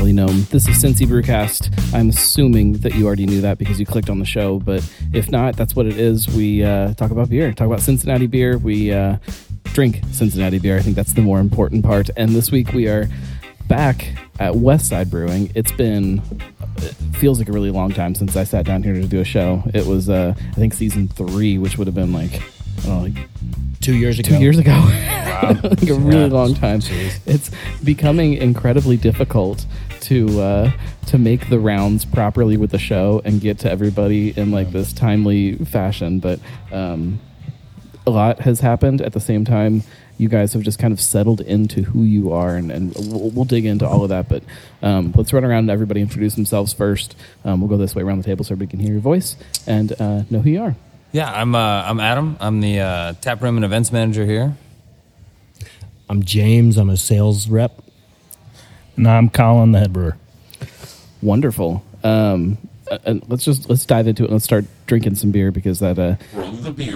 Welcome back. I'm the Gnarly Gnome. This is Cincy Brewcast. I'm assuming that you already knew that because you clicked on the show, but if not, that's what it is. We uh, talk about beer, talk about Cincinnati beer. We uh, drink Cincinnati beer. I think that's the more important part. And this week we are back at Westside Brewing. It's been it feels like a really long time since I sat down here to do a show. It was uh, I think season three, which would have been like I don't know, like Two years ago. two years ago. wow. like a really Yeah. long time. Jeez. It's becoming incredibly difficult to uh, to make the rounds properly with the show and get to everybody in like this timely fashion. But um, a lot has happened at the same time. You guys have just kind of settled into who you are, and, and we'll, we'll dig into all of that. But um, let's run around and everybody introduce themselves first. Um, we'll go this way around the table so everybody can hear your voice and uh, know who you are. Yeah, I'm uh, I'm Adam. I'm the uh, tap room and events manager here. I'm James. I'm a sales rep. And I'm Colin, the head brewer. Wonderful. Um, uh, and let's just let's dive into it. Let's start drinking some beer because that uh,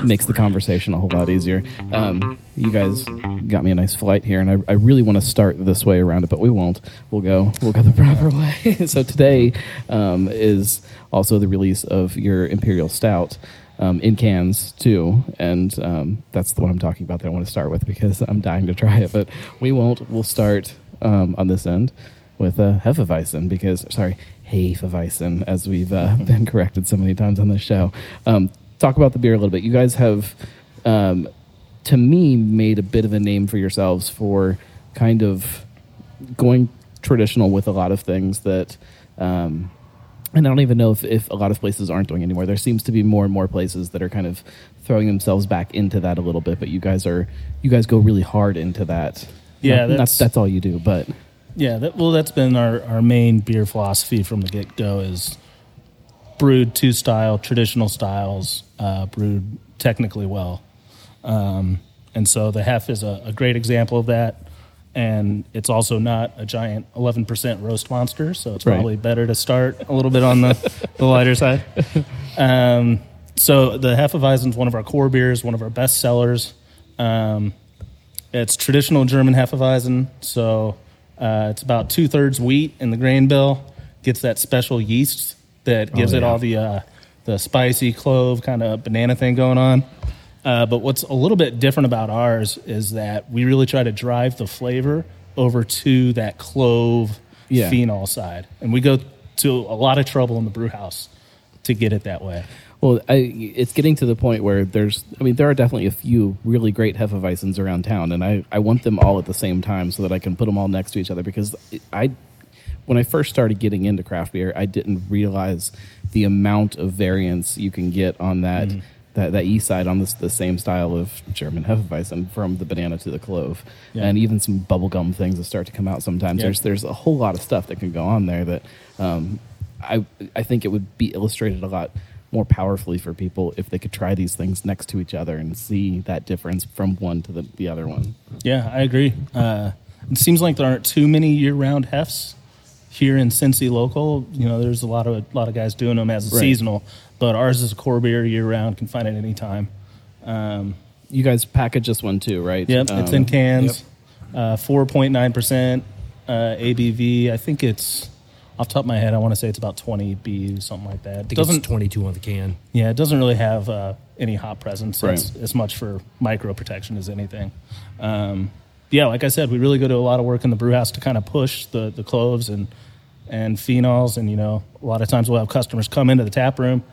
makes the conversation a whole lot easier. Um, you guys got me a nice flight here, and I, I really want to start this way around it, but we won't. We'll go. We'll go the proper way. so today um, is also the release of your Imperial Stout. Um, in cans too, and um, that's the one I'm talking about that I want to start with because I'm dying to try it. But we won't. We'll start um, on this end with uh, Hefeweizen because sorry, Hefeweizen, as we've uh, been corrected so many times on this show. Um, talk about the beer a little bit. You guys have, um, to me, made a bit of a name for yourselves for kind of going traditional with a lot of things that. Um, and I don't even know if, if a lot of places aren't doing anymore. There seems to be more and more places that are kind of throwing themselves back into that a little bit. But you guys are you guys go really hard into that. Yeah, not- that's- that's all you do. But Yeah, that, well, that's been our, our main beer philosophy from the get go is brewed to style, traditional styles, uh, brewed technically well. Um, and so the Hef is a, a great example of that. And it's also not a giant 11% roast monster, so it's Right. probably better to start a little bit on the, the lighter side. Um, so the Hefeweizen is one of our core beers, one of our best sellers. Um, it's traditional German Hefeweizen, so uh, it's about two thirds wheat in the grain bill. Gets that special yeast that gives it yeah. all the uh, the spicy clove kind of banana thing going on. Uh, but what's a little bit different about ours is that we really try to drive the flavor over to that clove Yeah. phenol side, and we go to a lot of trouble in the brew house to get it that way. Well, I, it's getting to the point where there's, I mean, there are definitely a few really great Hefeweizens around town, and I, I want them all at the same time so that I can put them all next to each other because I, when I first started getting into craft beer, I didn't realize the amount of variance you can get on that. That, that east side on this the same style of German Hefeweizen from the banana to the clove, Yeah. and even some bubblegum things that start to come out sometimes. Yeah. There's there's a whole lot of stuff that can go on there that um, I I think it would be illustrated a lot more powerfully for people if they could try these things next to each other and see that difference from one to the, the other one. Yeah, I agree. Uh, it seems like there aren't too many year-round hefts here in Cincy local. You know, there's a lot of a lot of guys doing them as a Right. seasonal, but ours is a core beer year-round. Can find it anytime. Um, You guys package this one too, right? yep, it's Um, in cans. Uh, Four point nine percent uh, ABV. I think it's off the top of my head. I want to say it's about twenty BU, something like that. I think Doesn't it's 22 on the can. yeah, it doesn't really have uh, any hop presence. Right. It's as much for micro protection as anything. Um, yeah, like I said, we really go to a lot of work in the brew house to kind of push the, the cloves and and phenols. And, you know, a lot of times we'll have customers come into the tap room.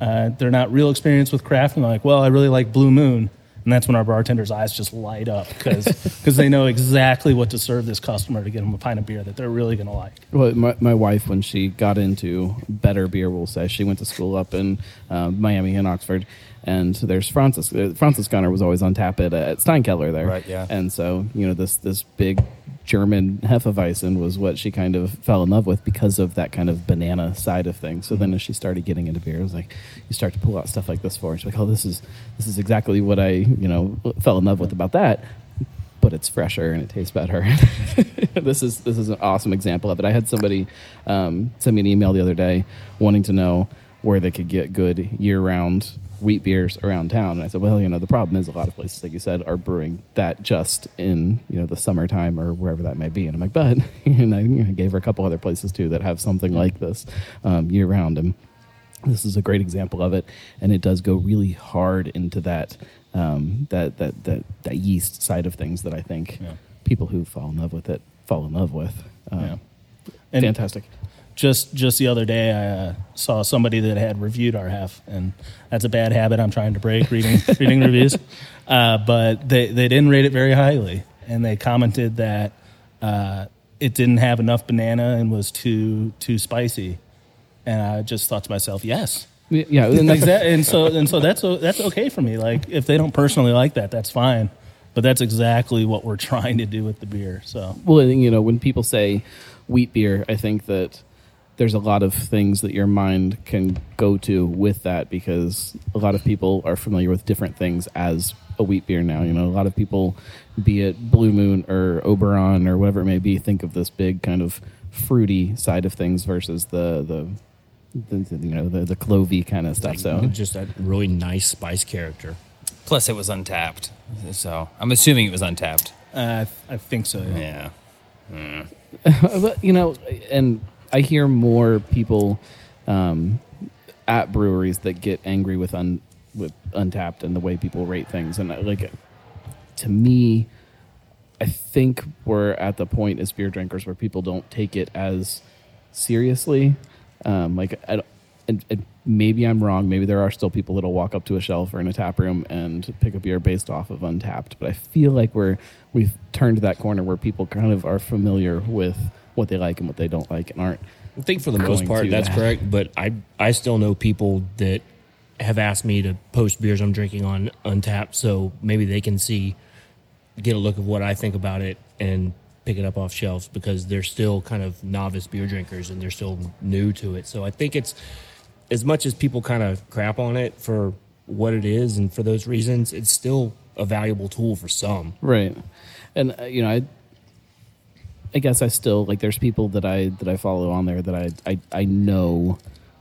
Uh, they're not real experienced with craft. And they're like, well, I really like Blue Moon. And that's when our bartender's eyes just light up because they know exactly what to serve this customer to get them a pint of beer that they're really going to like. Well, my, my wife, when she got into better beer, we'll say, she went to school up in uh, Miami and Oxford. And there's Francis. Uh, Franziskaner was always on tap at, at Steinkeller there. Right, yeah. And so, you know, this, this big German Hefeweizen was what she kind of fell in love with because of that kind of banana side of things. So then as she started getting into beer, it was like, you start to pull out stuff like this for her. She's like, oh, this is, this is exactly what I, you know, fell in love with about that but it's fresher and it tastes better. this is this is an awesome example of it. I had somebody um, send me an email the other day wanting to know where they could get good year round wheat beers around town. And I said, well, you know, the problem is a lot of places, like you said, are brewing that just in you know the summertime or wherever that may be. And I'm like, but and I you know, gave her a couple other places too that have something like this um, year round. And this is a great example of it, and it does go really hard into that um, that, that that that yeast side of things that I think Yeah. people who fall in love with it fall in love with. Um, Yeah. And fantastic. Just just the other day, I uh, saw somebody that had reviewed our Hef, and that's a bad habit I'm trying to break. Reading reading reviews, uh, but they they didn't rate it very highly, and they commented that uh, it didn't have enough banana and was too too spicy. And I just thought to myself, yes, Yeah, and. And so and so that's that's okay for me. Like if they don't personally like that, that's fine. But that's exactly what we're trying to do with the beer. So Well, you know, when people say wheat beer, I think that there's a lot of things that your mind can go to with that because a lot of people are familiar with different things as a wheat beer now. You know, a lot of people, be it Blue Moon or Oberon or whatever it may be, think of this big kind of fruity side of things versus the the. the you know the the clovey kind of stuff. So just that really nice spice character. Plus, it was Untappd. So I'm assuming it was Untappd. uh, I think so. Yeah. Yeah. but you know, and I hear more people um, at breweries that get angry with un with Untappd and the way people rate things, and uh, like to me, I think we're at the point as beer drinkers where people don't take it as seriously. Um, like, I, and, and maybe I'm wrong. Maybe there are still people that'll walk up to a shelf or in a tap room and pick a beer based off of Untappd. But I feel like we're we've turned that corner where people kind of are familiar with what they like and what they don't like, and aren't. I think for the most part that's that. correct, but I I still know people that have asked me to post beers I'm drinking on Untappd, so maybe they can see, get a look of what I think about it, and pick it up off shelves because they're still kind of novice beer drinkers and they're still new to it. So I think it's as much as people kind of crap on it for what it is and for those reasons, it's still a valuable tool for some. Right. And uh, you know, I I guess I still like there's people that I that I follow on there that I I, I know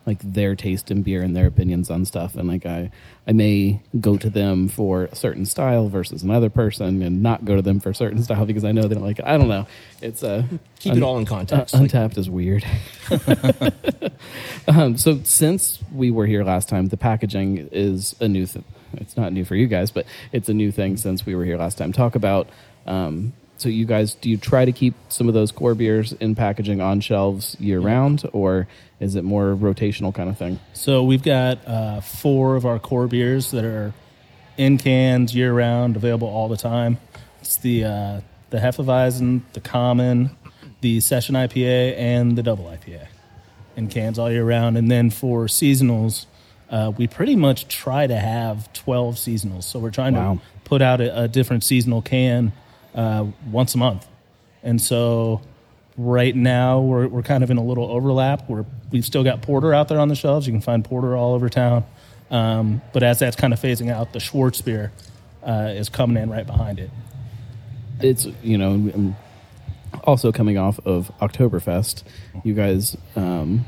like their taste in beer and their opinions on stuff and like I I may go to them for a certain style versus another person and not go to them for a certain style because I know they don't like it. I don't know. It's uh Keep it all in context. uh, Like, Untappd is weird. um, so since we were here last time, the packaging is a new thing. It's not new for you guys, but it's a new thing since we were here last time. Talk about. Um, so you guys, do you try to keep some of those core beers in packaging on shelves year round, or is it more rotational kind of thing? So we've got uh, four of our core beers that are in cans year round, available all the time. It's the uh, the Hefeweizen, the Common, the Session IPA, and the Double IPA in cans all year round. And then for seasonals, uh, we pretty much try to have twelve seasonals. So we're trying Wow. to put out a, a different seasonal can uh, once a month. And so right now we're, we're kind of in a little overlap. We're, we've still got porter out there on the shelves. You can find porter all over town. Um, but as that's kind of phasing out, the Schwarzbier uh, is coming in right behind it. it's you know um, also coming off of Oktoberfest. You guys um,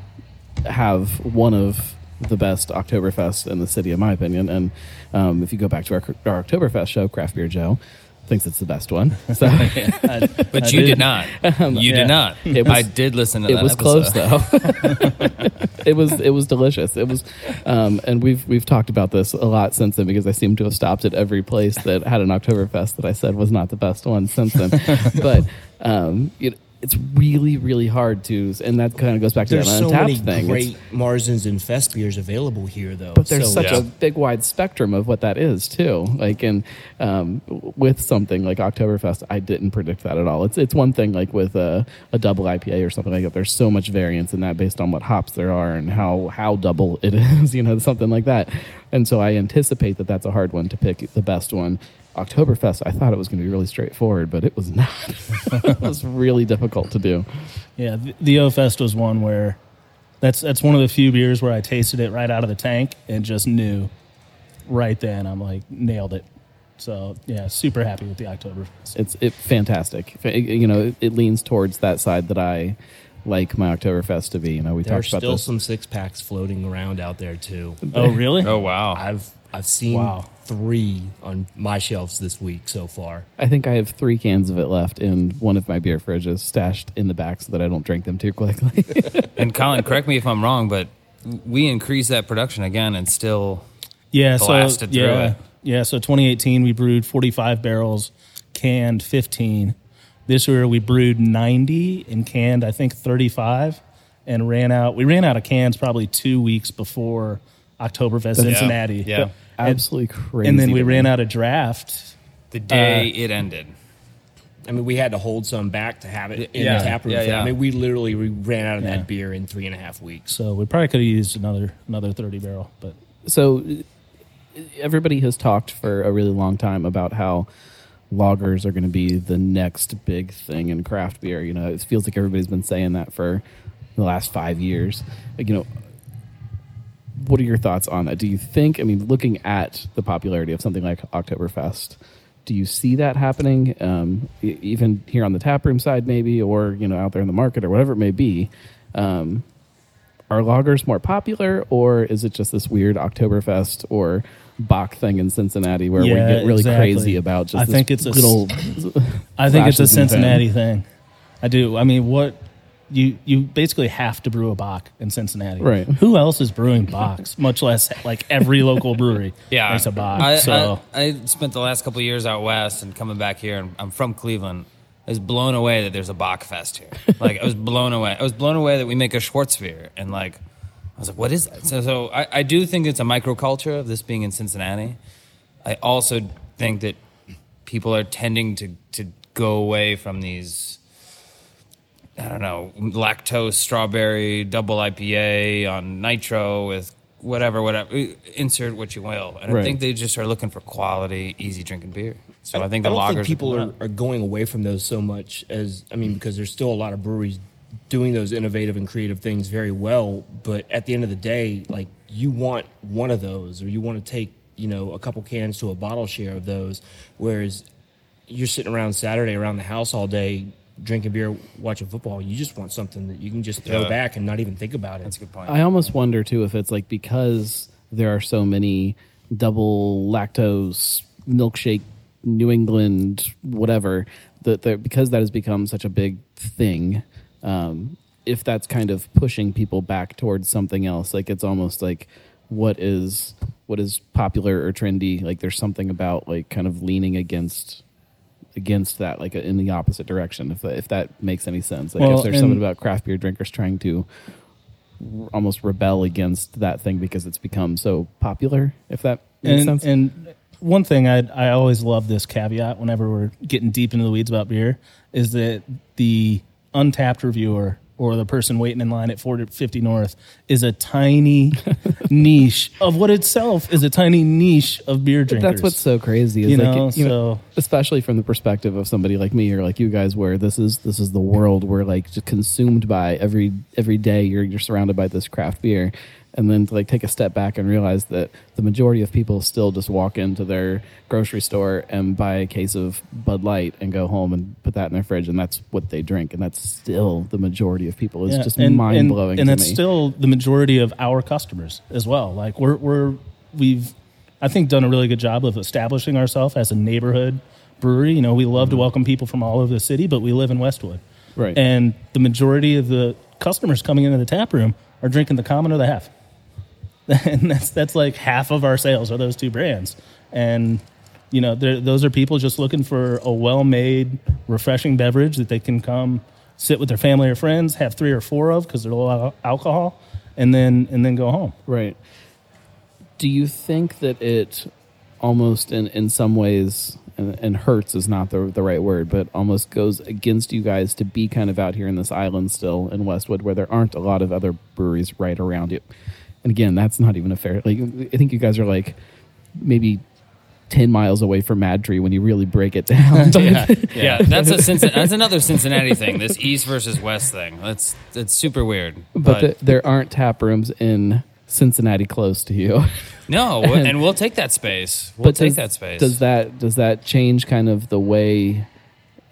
have one of the best Oktoberfest in the city, in my opinion. And um, if you go back to our, our Oktoberfest show, Craft Beer Joe thinks it's the best one. So I- But I you did- did not. You yeah. did not. It was- I did listen to it that was episode. close though. it was it was delicious. It was, um, and we've we've talked about this a lot since then because I seem to have stopped at every place that had an Oktoberfest that I said was not the best one since then. but um, it, it's really really hard to, and that kind of goes back to There's that so Untappd many thing. great It's- Marzens and Fest beers available here, though. but there's So- such Yeah. a big wide spectrum of what that is too. Like and um, with something like Oktoberfest, I didn't predict that at all. It's it's one thing like with a, a double IPA or something like that. There's so much variance in that based on what hops there are and how how double it is. You know, something like that. And so I anticipate that that's a hard one to pick the best one. Oktoberfest, I thought it was going to be really straightforward, but it was not. it was really difficult to do. Yeah, the, the O Fest was one where that's that's one of the few beers where I tasted it right out of the tank and just knew right then. I'm like nailed it. So yeah, super happy with the October. it's it fantastic. Fa- You know, it, it leans towards that side that I like my Oktoberfest to be. You know, we There are talked about still this. some six packs floating around out there too. Oh, really? Oh wow! I've I've seen Wow. three on my shelves this week so far. I think I have three cans of it left in one of my beer fridges, stashed in the back so that I don't drink them too quickly. and Colin, correct me if I'm wrong, but we increased that production again, and still Yeah, so blasted through yeah, it. yeah. So 2018, we brewed 45 barrels, canned 15. This year we brewed 90 and canned I think 35, and ran out. We ran out of cans probably two weeks before Oktoberfest Cincinnati. yeah. Absolutely crazy. And then we ran out of draft. the day Uh, it ended. I mean, we had to hold some back to have it in Yeah, the tap room. yeah, yeah. I mean, we literally we ran out of Yeah. that beer in three and a half weeks. So we probably could have used another another 30 barrel, but so everybody has talked for a really long time about how lagers are going to be the next big thing in craft beer. You know, it feels like everybody's been saying that for the last five years. Like, you know, what are your thoughts on that? Do you think? I mean, looking at the popularity of something like Oktoberfest, do you see that happening? Um, even here on the taproom side, maybe, or you know, out there in the market, or whatever it may be. Um, are lagers more popular, or is it just this weird Oktoberfest or Bock thing in Cincinnati where Yeah, we get really exactly. crazy about just I this think it's a s- little? I think it's a flashes in? Cincinnati thing. I do. I mean, what you you basically have to brew a Bock in Cincinnati, Right. Who else is brewing Bocks? Much less like every local brewery Yeah, makes a Bock. I, so I, I spent the last couple of years out west and coming back here, and I'm from Cleveland. I was blown away that there's a Bockfest here. Like I was blown away. I was blown away that we make a Schwarzbier, and like I was like, what is that? So, so I, I do think it's a microculture of this being in Cincinnati. I also think that people are tending to to go away from these. I don't know, lactose strawberry double IPA on nitro with whatever, whatever. Insert what you will. And Right. I think they just are looking for quality, easy drinking beer. So I, think the I don't lagers think people are, are, are going away from those so much as I mean because there's still a lot of breweries doing those innovative and creative things very well. But at the end of the day, like you want one of those, or you want to take you know a couple cans to a bottle share of those, whereas you're sitting around Saturday around the house all day drinking beer, watching football. You just want something that you can just throw Yeah. back and not even think about it. That's a good point. I almost wonder too if it's like because there are so many double lactose milkshake New England whatever that because that has become such a big thing. Um, if that's kind of pushing people back towards something else, like it's almost like what is what is popular or trendy. Like there's something about like kind of leaning against against that, like in the opposite direction. If if that makes any sense, like Well, if there's something about craft beer drinkers trying to almost rebel against that thing because it's become so popular. If that makes and sense. and one thing I I always love this caveat whenever we're getting deep into the weeds about beer is that the Untappd reviewer or the person waiting in line at 450 North is a tiny niche of what itself is a tiny niche of beer drinkers. That's what's so crazy. Is You like, know, you know, so- especially from the perspective of somebody like me or like you guys, where this is this is the world we're like just consumed by every every day. You're you're surrounded by this craft beer, and then to like take a step back and realize that the majority of people still just walk into their grocery store and buy a case of Bud Light and go home and put that in their fridge, and that's what they drink, and that's still the majority of people. It's Yeah, just and- mind blowing. And, and that's me. still the majority of our customers as well. Like we're we're we've I think done a really good job of establishing ourselves as a neighborhood brewery. You know, we love to mm-hmm. welcome people from all over the city, but we live in Westwood. Right. And the majority of the customers coming into the tap room are drinking the common or the Hef. And that's that's like half of our sales are those two brands. And you know, those are people just looking for a well-made, refreshing beverage that they can come sit with their family or friends, have three or four of because they're low al- alcohol, and then and then go home. Right. Do you think that it almost in, in some ways and, and hurts is not the the right word, but almost goes against you guys to be kind of out here in this island still in Westwood where there aren't a lot of other breweries right around you. And again, that's not even a fair like I think you guys are like maybe 10 miles away from MadTree when you really break it down. yeah, yeah. That's a Cincinnati, that's another Cincinnati thing. This East versus West thing. That's that's super weird. but the, there aren't tap rooms in Cincinnati close to you. no, and we'll take that space. We'll but take does, that space. Does that does that change kind of the way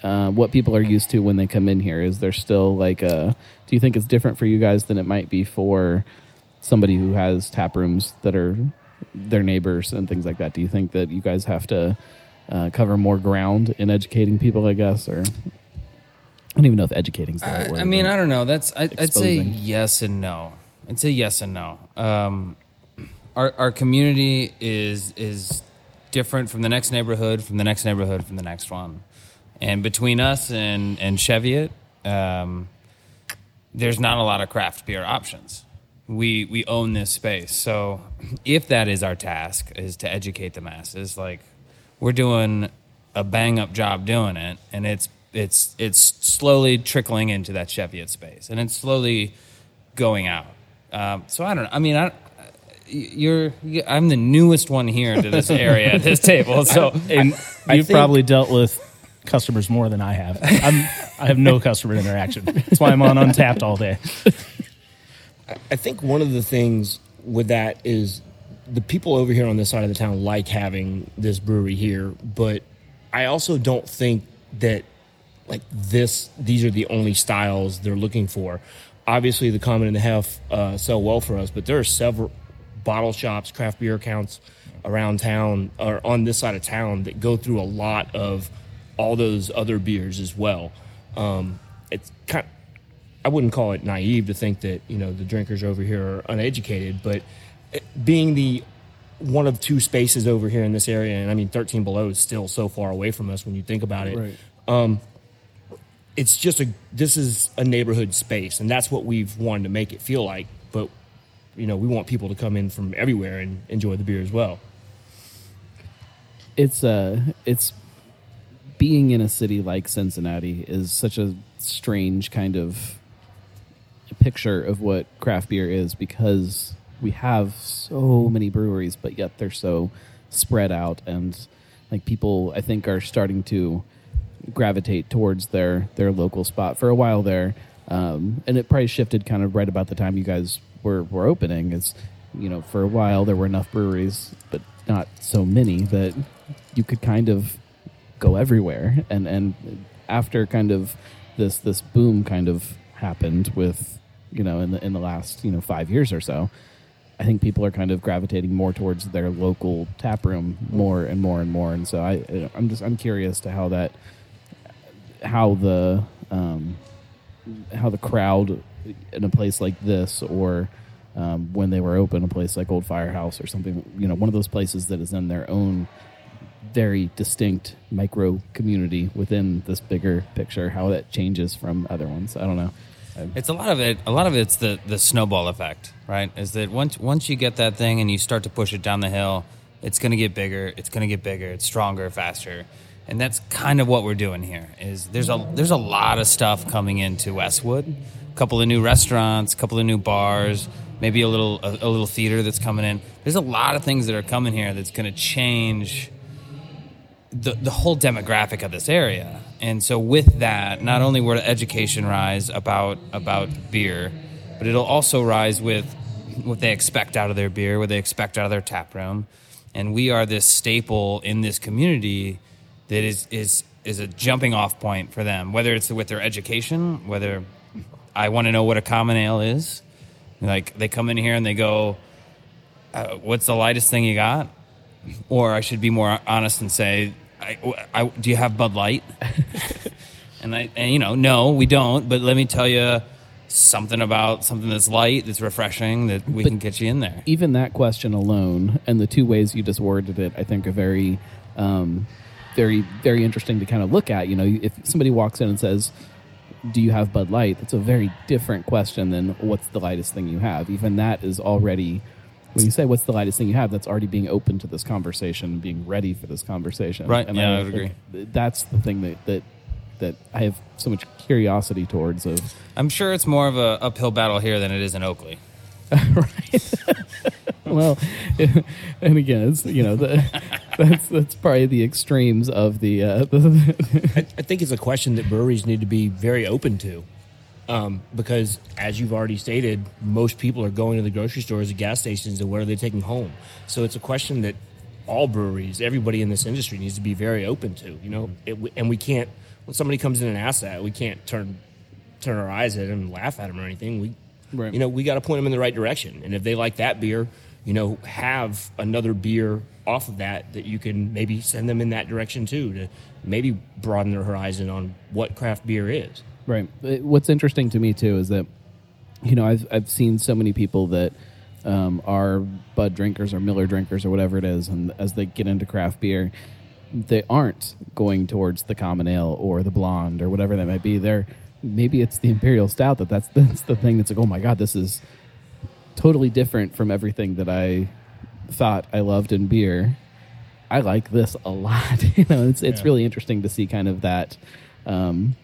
uh, what people are used to when they come in here? Is there still like a? Do you think it's different for you guys than it might be for somebody who has tap rooms that are their neighbors and things like that? Do you think that you guys have to uh, cover more ground in educating people? I guess, or I don't even know if educating is the right I, word. I mean, I don't know. That's I, I'd say Exposing. yes and no. I'd say yes and no. Um, our our community is is different from the next neighborhood, from the next neighborhood, from the next one, and between us and and Cheviot, um, there's not a lot of craft beer options. We we own this space, so if that is our task, is to educate the masses, like we're doing a bang up job doing it, and it's it's it's slowly trickling into that Cheviot space, and it's slowly going out. Um, so I don't know. I mean, I, you're I'm the newest one here to this area at this table, so And you've probably dealt with customers more than I have. I'm, I have no customer interaction. That's why I'm on Untappd all day. I think one of the things with that is the people over here on this side of the town like having this brewery here, but I also don't think that like this these are the only styles they're looking for. Obviously, the common and the Hef uh, sell well for us, but there are several bottle shops, craft beer accounts around town or on this side of town that go through a lot of all those other beers as well. Um, it's kind. I wouldn't call it naive to think that you know the drinkers over here are uneducated, but being the one of two spaces over here in this area, and I mean 13 below is still so far away from us when you think about it. Right. It's just a this is a neighborhood space, and that's what we've wanted to make it feel like. But you know, we want people to come in from everywhere and enjoy the beer as well. it's uh it's being in a city like Cincinnati is such a strange kind of picture of what craft beer is because we have so many breweries but yet they're so spread out and like people I think are starting to gravitate towards their their local spot. For a while there um, and it probably shifted kind of right about the time you guys were were opening. It's you know for a while there were enough breweries but not so many that you could kind of go everywhere. And and after kind of this this boom kind of happened with you know in the in the last you know 5 years or so I think people are kind of gravitating more towards their local tap room more and more and more. And so I I'm just I'm curious to how that how the um, how the crowd in a place like this or um, when they were open a place like old firehouse or something you know one of those places that is in their own very distinct micro community within this bigger picture how that changes from other ones. I don't know It's a lot of it. A lot of it's the the snowball effect, right? Is that once once you get that thing and you start to push it down the hill, it's going to get bigger. It's going to get bigger. It's stronger, faster, and that's kind of what we're doing here. Is there's a there's a lot of stuff coming into Westwood, a couple of new restaurants, a couple of new bars, maybe a little a, a little theater that's coming in. There's a lot of things that are coming here that's going to change the, the whole demographic of this area. And so with that, not only will education rise about about beer, but it'll also rise with what they expect out of their beer, what they expect out of their tap room. And we are this staple in this community that is is is a jumping off point for them, whether it's with their education, whether I want to know what a common ale is. Like they come in here and they go, uh, "What's the lightest thing you got?" or I should be more honest and say, I, I, "Do you have Bud Light?" and I, and you know, no, we don't. But let me tell you something about something that's light, that's refreshing, that we But- can get you in there. even that question alone and the two ways you just worded it i think are very um, very very interesting to kind of look at you know if somebody walks in and says do you have bud light that's a very different question than what's the lightest thing you have even that is already when you say what's the lightest thing you have that's already being open to this conversation being ready for this conversation Right, yeah, I would agree. that's the thing that that that i have so much curiosity towards of I'm sure it's more of a uphill battle here than it is in Oakley. Right. well, and again, it's you know the, that's that's probably the extremes of the. Uh, I, I think it's a question that breweries need to be very open to. Um, because, as you've already stated, most people are going to the grocery stores, the gas stations, and what are they taking home? So it's a question that all breweries, everybody in this industry, needs to be very open to. You know, it, and we can't when somebody comes in and asks that, we can't turn turn our eyes at them and laugh at them or anything. We, Right. you know, we got to point them in the right direction. And if they like that beer, you know, have another beer off of that that you can maybe send them in that direction too to maybe broaden their horizon on what craft beer is. Right. Uh, What's interesting to me too is that you know I've I've seen so many people that um, are Bud drinkers or Miller drinkers or whatever it is, and as they get into craft beer, they aren't going towards the common ale or the blonde or whatever that might be. They're maybe it's the imperial stout that that's that's the thing that's like oh my god this is totally different from everything that I thought I loved in beer. I like this a lot. you know, it's it's Yeah. really interesting to see kind of that um,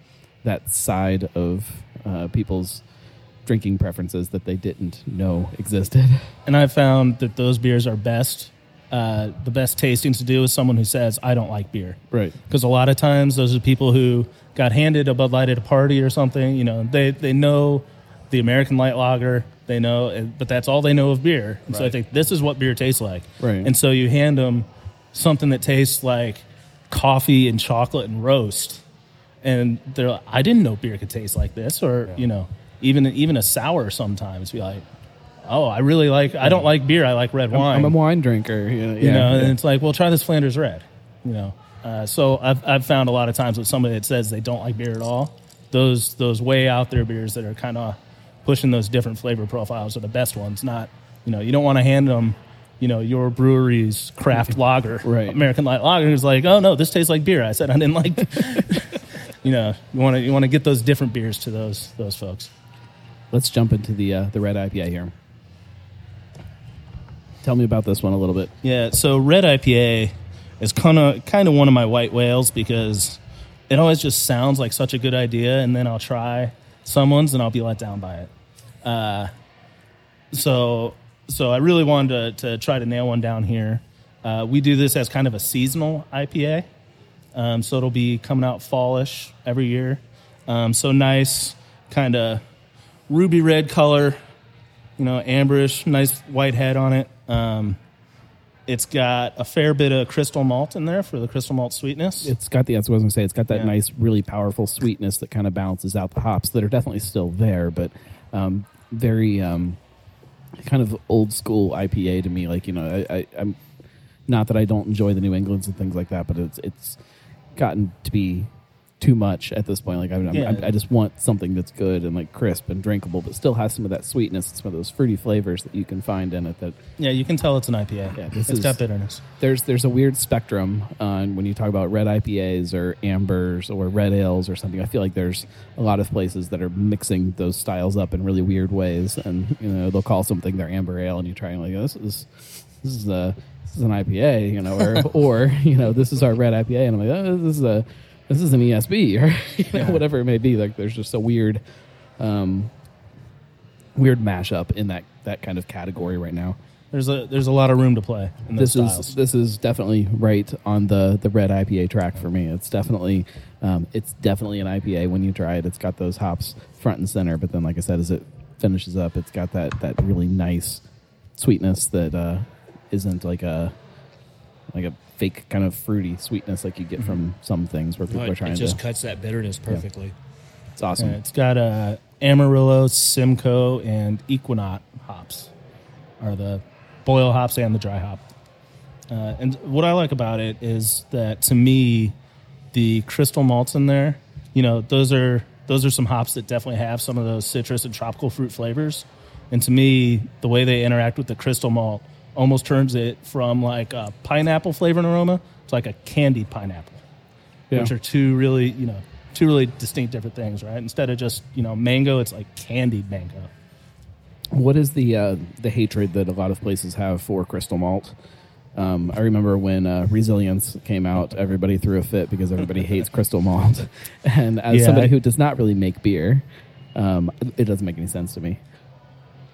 that side of uh, people's drinking preferences that they didn't know existed. And I found that those beers are best. Uh, the best tastings to do is someone who says, I don't like beer. Right. Because a lot of times those are people who got handed a Bud Light at a party or something. You know, they, they know the American light lager, they know, but that's all they know of beer. And so I think this is what beer tastes like. Right. And so you hand them something that tastes like coffee and chocolate and roast. And they're like, I didn't know beer could taste like this. Or, you know, even, even a sour sometimes be like, oh, I really like, I don't like beer. I like red I'm, wine I'm a wine drinker. You know, you yeah, know, yeah. and it's like, well, try this Flanders Red, you know. Uh, so I've I've found a lot of times with somebody that says they don't like beer at all, those those way out there beers that are kind of pushing those different flavor profiles are the best ones. Not, you know, you don't want to hand them, you know, your brewery's craft lager, Right. American light lager. Who's like, oh no, this tastes like beer. I said I didn't like. you know, you want to you want to get those different beers to those those folks. Let's jump into the uh, the red IPA here. Tell me about this one a little bit. Yeah, so red IPA is kind of kind of one of my white whales because it always just sounds like such a good idea, and then I'll try someone's and I'll be let down by it. Uh, so so I really wanted to, to try to nail one down here. Uh, we do this as kind of a seasonal IPA, um, so it'll be coming out fallish every year. Um, so nice, kind of ruby red color, you know, amberish, nice white head on it. Um, it's got a fair bit of crystal malt in there for the crystal malt sweetness. It's got the that's what I was gonna say. It's got that Yeah. nice, really powerful sweetness that kind of balances out the hops that are definitely still there, but um, very um, kind of old school IPA to me. Like you know, I, I, I'm not that I don't enjoy the New Englands and things like that, but it's it's gotten to be too much at this point. Like I'm, Yeah. I'm, I just want something that's good and like crisp and drinkable, but still has some of that sweetness, some of those fruity flavors that you can find in it that yeah, you can tell it's an IPA. Yeah, this it's is- got bitterness. there's there's a weird spectrum on when you talk about red IPAs or ambers or red ales or something. I feel like there's a lot of places that are mixing those styles up in really weird ways, and you know they'll call something their amber ale, and you try and like oh, this is this is a is an IPA, you know, or or you know this is our red IPA, and I'm like oh, this is a this is an ESB or you know, whatever it may be. Like there's just a weird um, weird mashup in that that kind of category right now There's a there's a lot of room to play this styles. is this is definitely right on the the red IPA track for me. It's definitely um, it's definitely an IPA when you try it. It's got those hops front and center, but then like I said, as it finishes up, it's got that that really nice sweetness that uh, isn't like a like a fake kind of fruity sweetness like you get from some things where people But are trying to. it just to. cuts that bitterness perfectly. It's awesome. Yeah, it's got uh, Amarillo, Simcoe, and Ekuanot hops are the boil hops and the dry hop. Uh, and what I like about it is that to me, the crystal malts in there, you know, those are those are some hops that definitely have some of those citrus and tropical fruit flavors. And to me, the way they interact with the crystal malt almost turns it from like a pineapple flavor and aroma to like a candied pineapple Yeah. which are two really you know two really distinct different things right instead of just you know mango it's like candied mango What is the uh, the hatred that a lot of places have for crystal malt? Um, I remember when uh, Resilience came out, everybody threw a fit because everybody hates crystal malt. And as Yeah. somebody who does not really make beer, um, it doesn't make any sense to me.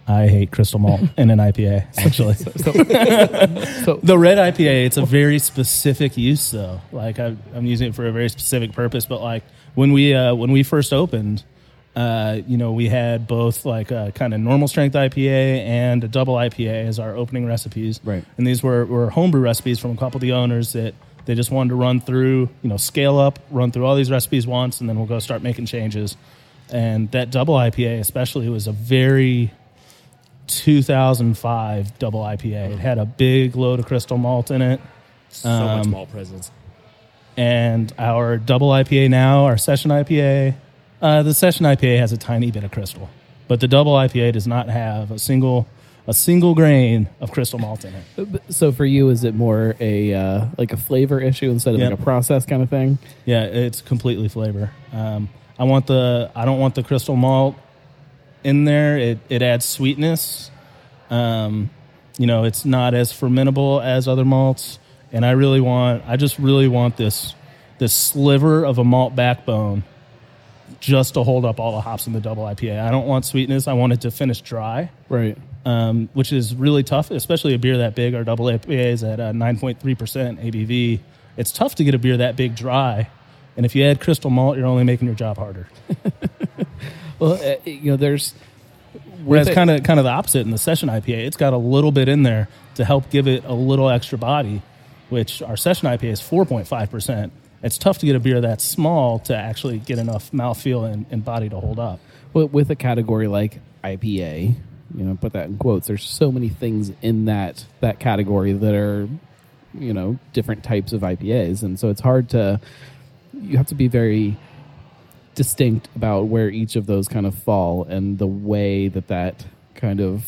I hate crystal malt in an ipa actually So the red ipa it's a very specific use though like I, i'm using it for a very specific purpose but like when we uh, when we first opened uh, you know we had both like a kind of normal strength ipa and a double ipa as our opening recipes Right. and these were, were homebrew recipes from a couple of the owners that They just wanted to run through, you know, scale up, run through all these recipes once, and then we'll go start making changes. And that double IPA, especially, was a very 2005 double IPA. It had a big load of crystal malt in it. So much Um, malt presence. And our double IPA now, our session IPA, uh, the session IPA has a tiny bit of crystal, but the double IPA does not have a single a single grain of crystal malt in it. So for you, is it more a uh, like a flavor issue instead of Yeah. like a process kind of thing? Yeah, it's completely flavor. Um, I want the I don't want the crystal malt in there. It it adds sweetness. Um, you know, it's not as fermentable as other malts, and I really want I just really want this this sliver of a malt backbone just to hold up all the hops in the double IPA. I don't want sweetness. I want it to finish dry, Right. um, which is really tough, especially a beer that big. Our double IPA is at uh, 9.3% ABV. It's tough to get a beer that big dry. And if you add crystal malt, you're only making your job harder. Well, uh, you know, there's Whereas kind of kind of the opposite in the session IPA, it's got a little bit in there to help give it a little extra body, which our session IPA is 4.5%. It's tough to get a beer that small to actually get enough mouthfeel and, and body to hold up. Well, with a category like IPA, you know, put that in quotes. There's so many things in that that category that are, you know, different types of IPAs, and so it's hard to. You have to be very distinct about where each of those kind of fall and the way that that kind of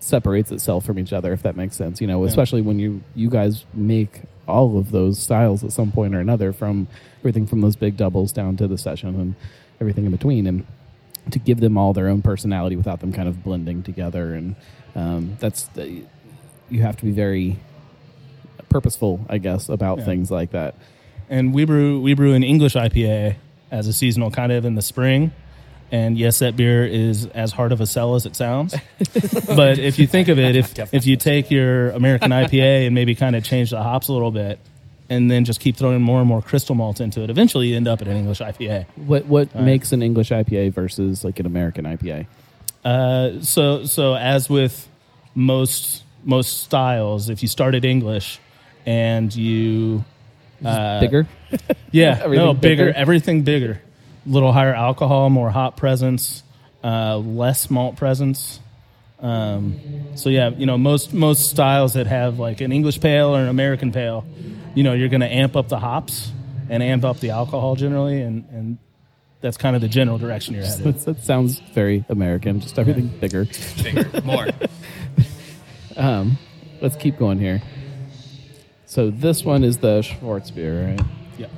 separates itself from each other if that makes sense you know especially when you you guys make all of those styles at some point or another from everything from those big doubles down to the session and everything in between and to give them all their own personality without them kind of blending together. And um, that's the, you have to be very purposeful i guess about Yeah. things like that. And we brew we brew an English IPA as a seasonal kind of in the spring. And yes, that beer is as hard of a sell as it sounds. but if you think of it, if if you take your American IPA and maybe kind of change the hops a little bit, and then just keep throwing more and more crystal malt into it, eventually you end up at an English IPA. what what makes an english ipa versus like an american ipa Uh, so so as with most most styles, if you started English and you uh, bigger Yeah, Everything no, bigger, bigger? everything bigger. A little higher alcohol, more hop presence, uh, less malt presence. Um, so yeah, you know, most most styles that have like an English pale or an American pale, you know, you're going to amp up the hops and amp up the alcohol generally, and and that's kind of the general direction you're headed. That's, that sounds very American. Just everything bigger. Bigger, more. um, Let's keep going here. So this one is the Schwarzbier, right? yeah.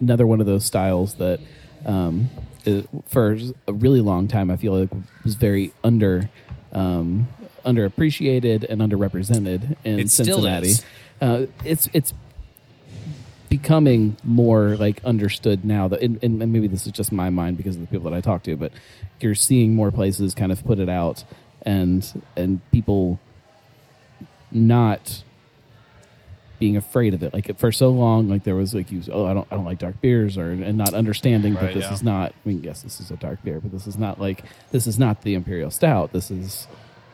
Another one of those styles that, um, is, for a really long time, I feel like was very under, um, underappreciated and underrepresented in It Cincinnati. Uh, it's it's becoming more like understood now that and, and maybe this is just my mind because of the people that I talk to, but you're seeing more places kind of put it out and and people not being afraid of it. Like for so long, like there was like you, oh, I don't, I don't like dark beers, or and not understanding that this yeah. is not. I mean, yes, this is a dark beer, but this is not like this is not the imperial stout. This is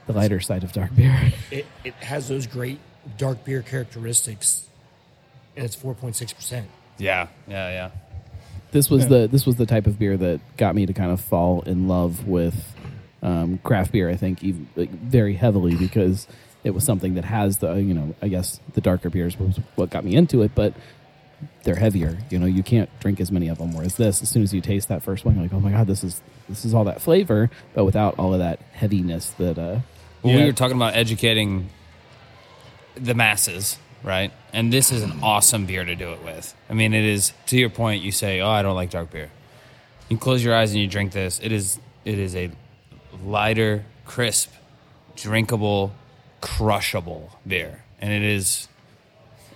the lighter side of dark beer. It, it has those great dark beer characteristics, and it's 4.6%. Yeah, yeah, yeah. this was the this was the type of beer that got me to kind of fall in love with um, craft beer. I think even like, very heavily because it was something that has the you know I guess the darker beers was what got me into it, but they're heavier. You know, you can't drink as many of them. Whereas this, as soon as you taste that first one, you're like, oh my god, this is this is all that flavor, but without all of that heaviness that. uh Well, Yeah. we were talking about educating the masses, right? And this is an awesome beer to do it with. I mean, it is to your point. You say, "Oh, I don't like dark beer." You close your eyes and you drink this. It is it is a lighter, crisp, drinkable, crushable beer, and it is.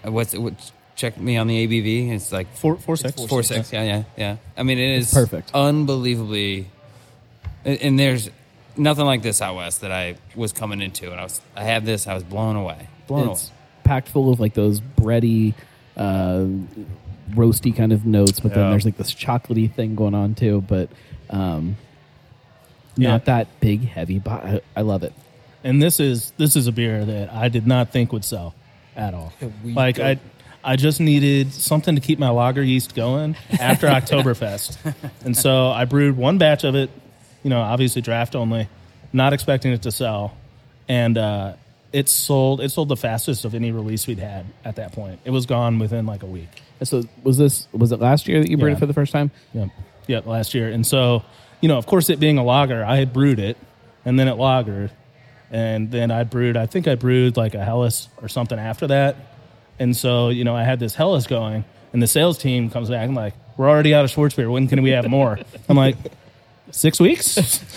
uh, What's what? Check me on the ABV. It's like Four, four six. four six. Yeah, yeah, yeah. I mean, it is perfect. unbelievably. And there's nothing like this out west that I was coming into, and I was I had this. I was blown away, blown it's away. packed full of like those bready, uh, roasty kind of notes, but then there's like this chocolatey thing going on too. But um, Yeah. not that big, heavy. But I, I love it. And this is this is a beer that I did not think would sell. at all. Like don't- I, I just needed something to keep my lager yeast going after Oktoberfest, and so I brewed one batch of it. You know, obviously draft only, not expecting it to sell, and uh, it sold. It sold the fastest of any release we'd had at that point. It was gone within like a week. So was this was it last year that you brewed Yeah. it for the first time? Yep. Yep, last year. And so, you know, of course, it being a lager, I had brewed it and then it lagered. And then I brewed, I think I brewed like a Helles or something after that. And so, you know, I had this Helles going and the sales team comes back and like, we're already out of Schwarzbier. When can we have more? I'm like, six weeks?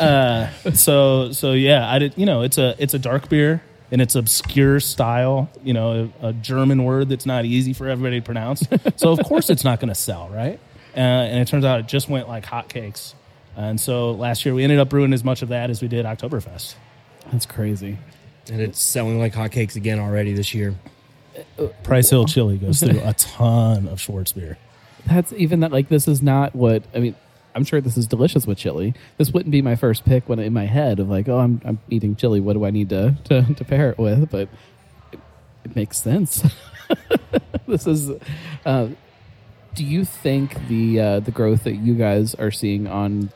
uh, so, so yeah, I did, you know, it's a, it's a dark beer and it's obscure style, you know, a, a German word that's not easy for everybody to pronounce. so of course it's not going to sell, right? Uh, and it turns out it just went like hotcakes. And so last year we ended up brewing as much of that as we did Oktoberfest. That's crazy. and it's selling like hotcakes again already this year. Price Hill Chili goes through a ton of Schwarzbier. That's even that like this is not what I mean. I'm sure this is delicious with chili. This wouldn't be my first pick when in my head of like, oh, I'm I'm eating chili. What do I need to to, to pair it with? But it, it makes sense. this is. Uh, do you think the uh, the growth that you guys are seeing on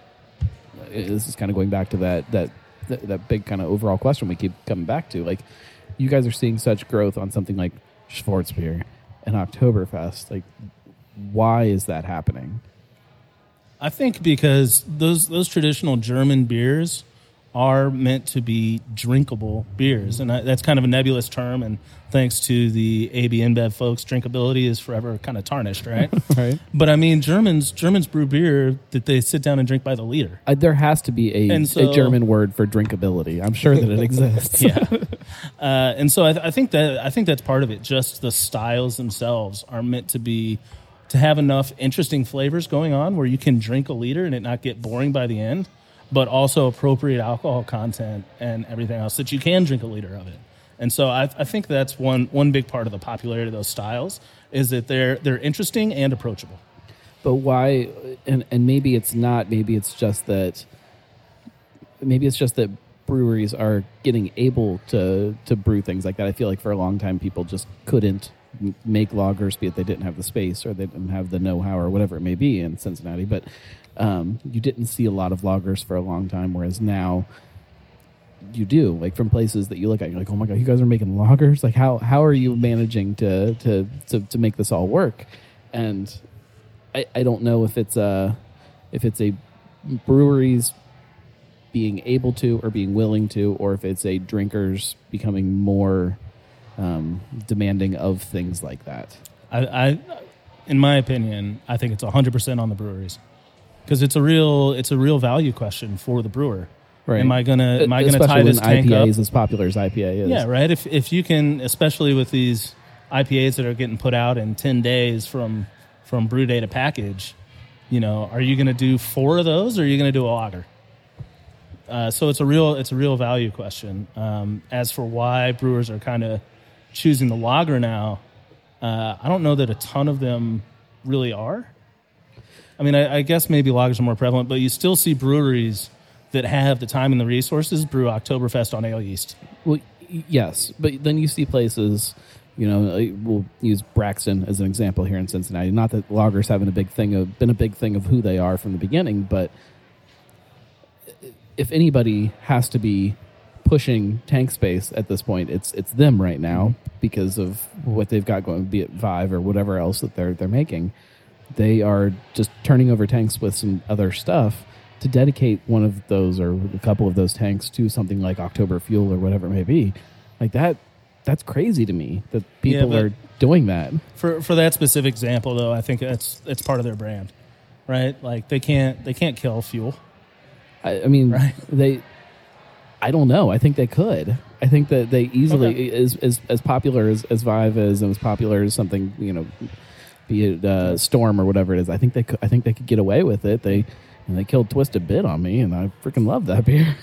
this is kind of going back to that that that, that big kind of overall question we keep coming back to like you guys are seeing such growth on something like Schwarzbier and Oktoberfest like why is that happening? I think because those those traditional German beers are meant to be drinkable beers, and I, that's kind of a nebulous term. And thanks to the AB InBev folks, drinkability is forever kind of tarnished, right? right but I mean, Germans Germans brew beer that they sit down and drink by the liter. uh, there has to be a, so- a German word for drinkability I'm sure that it exists yeah. Uh, and so I, th- I think that I think that's part of it. Just the styles themselves are meant to be to have enough interesting flavors going on where you can drink a liter and it not get boring by the end, but also appropriate alcohol content and everything else that you can drink a liter of it. And so I, I think that's one one big part of the popularity of those styles is that they're they're interesting and approachable. But why? And and maybe it's not. Maybe it's just that. Maybe it's just that breweries are getting able to to brew things like that. I feel like for a long time people just couldn't make lagers, be it they didn't have the space or they didn't have the know-how or whatever it may be in Cincinnati. But um, you didn't see a lot of lagers for a long time, whereas now you do like from places that you look at you're like oh my god you guys are making lagers like how how are you managing to to to, to make this all work? And I, I don't know if it's a if it's a breweries being able to or being willing to or if it's a drinkers becoming more um, demanding of things like that. I, I, in my opinion, I think it's hundred percent on the breweries because it's a real it's a real value question for the brewer. right Am I gonna am I gonna Especially tie this tank IPA up? is as popular as IPA is Yeah, right. If if you can, especially with these IPAs that are getting put out in ten days from from brew day to package, you know, are you going to do four of those, or are you going to do a lager? Uh, so it's a real it's a real value question. Um, as for why brewers are kind of choosing the lager now, uh, I don't know that a ton of them really are. I mean, I, I guess maybe lagers are more prevalent, but you still see breweries that have the time and the resources brew Oktoberfest on ale yeast. Well, yes, but then you see places, you know, we'll use Braxton as an example here in Cincinnati. Not that lagers haven't a big thing of been a big thing of who they are from the beginning, but if anybody has to be pushing tank space at this point, it's it's them right now mm-hmm. because of what they've got going, be it Vive or whatever else that they're they're making. They are just turning over tanks with some other stuff to dedicate one of those or a couple of those tanks to something like October Fuel or whatever it may be. Like that, that's crazy to me that people but- are doing that. For for that specific example, though, I think that's it's part of their brand, right? Like they can't they can't kill fuel. I, I mean, Right. they. I don't know. I think they could. I think that they easily Okay. as as as popular as as Vive is and as popular as something you know, be uh, Storm or whatever it is. I think they could. I think they could get away with it. They and they killed Twisted Bit on me, and I freaking love that beer.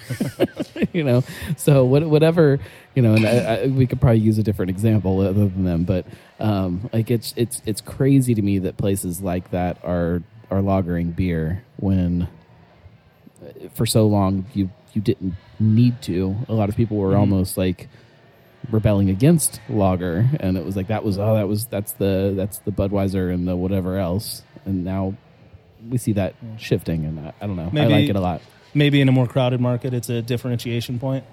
you know, so what, whatever you know, and I, I, we could probably use a different example other than them, but um, like it's it's it's crazy to me that places like that are are lagering beer when for so long you you didn't need to. A lot of people were almost like rebelling against lager, and it was like that was oh that was that's the that's the Budweiser and the whatever else, and now we see that shifting, and I, I don't know. Maybe- I like it a lot. Maybe in a more crowded market, it's a differentiation point.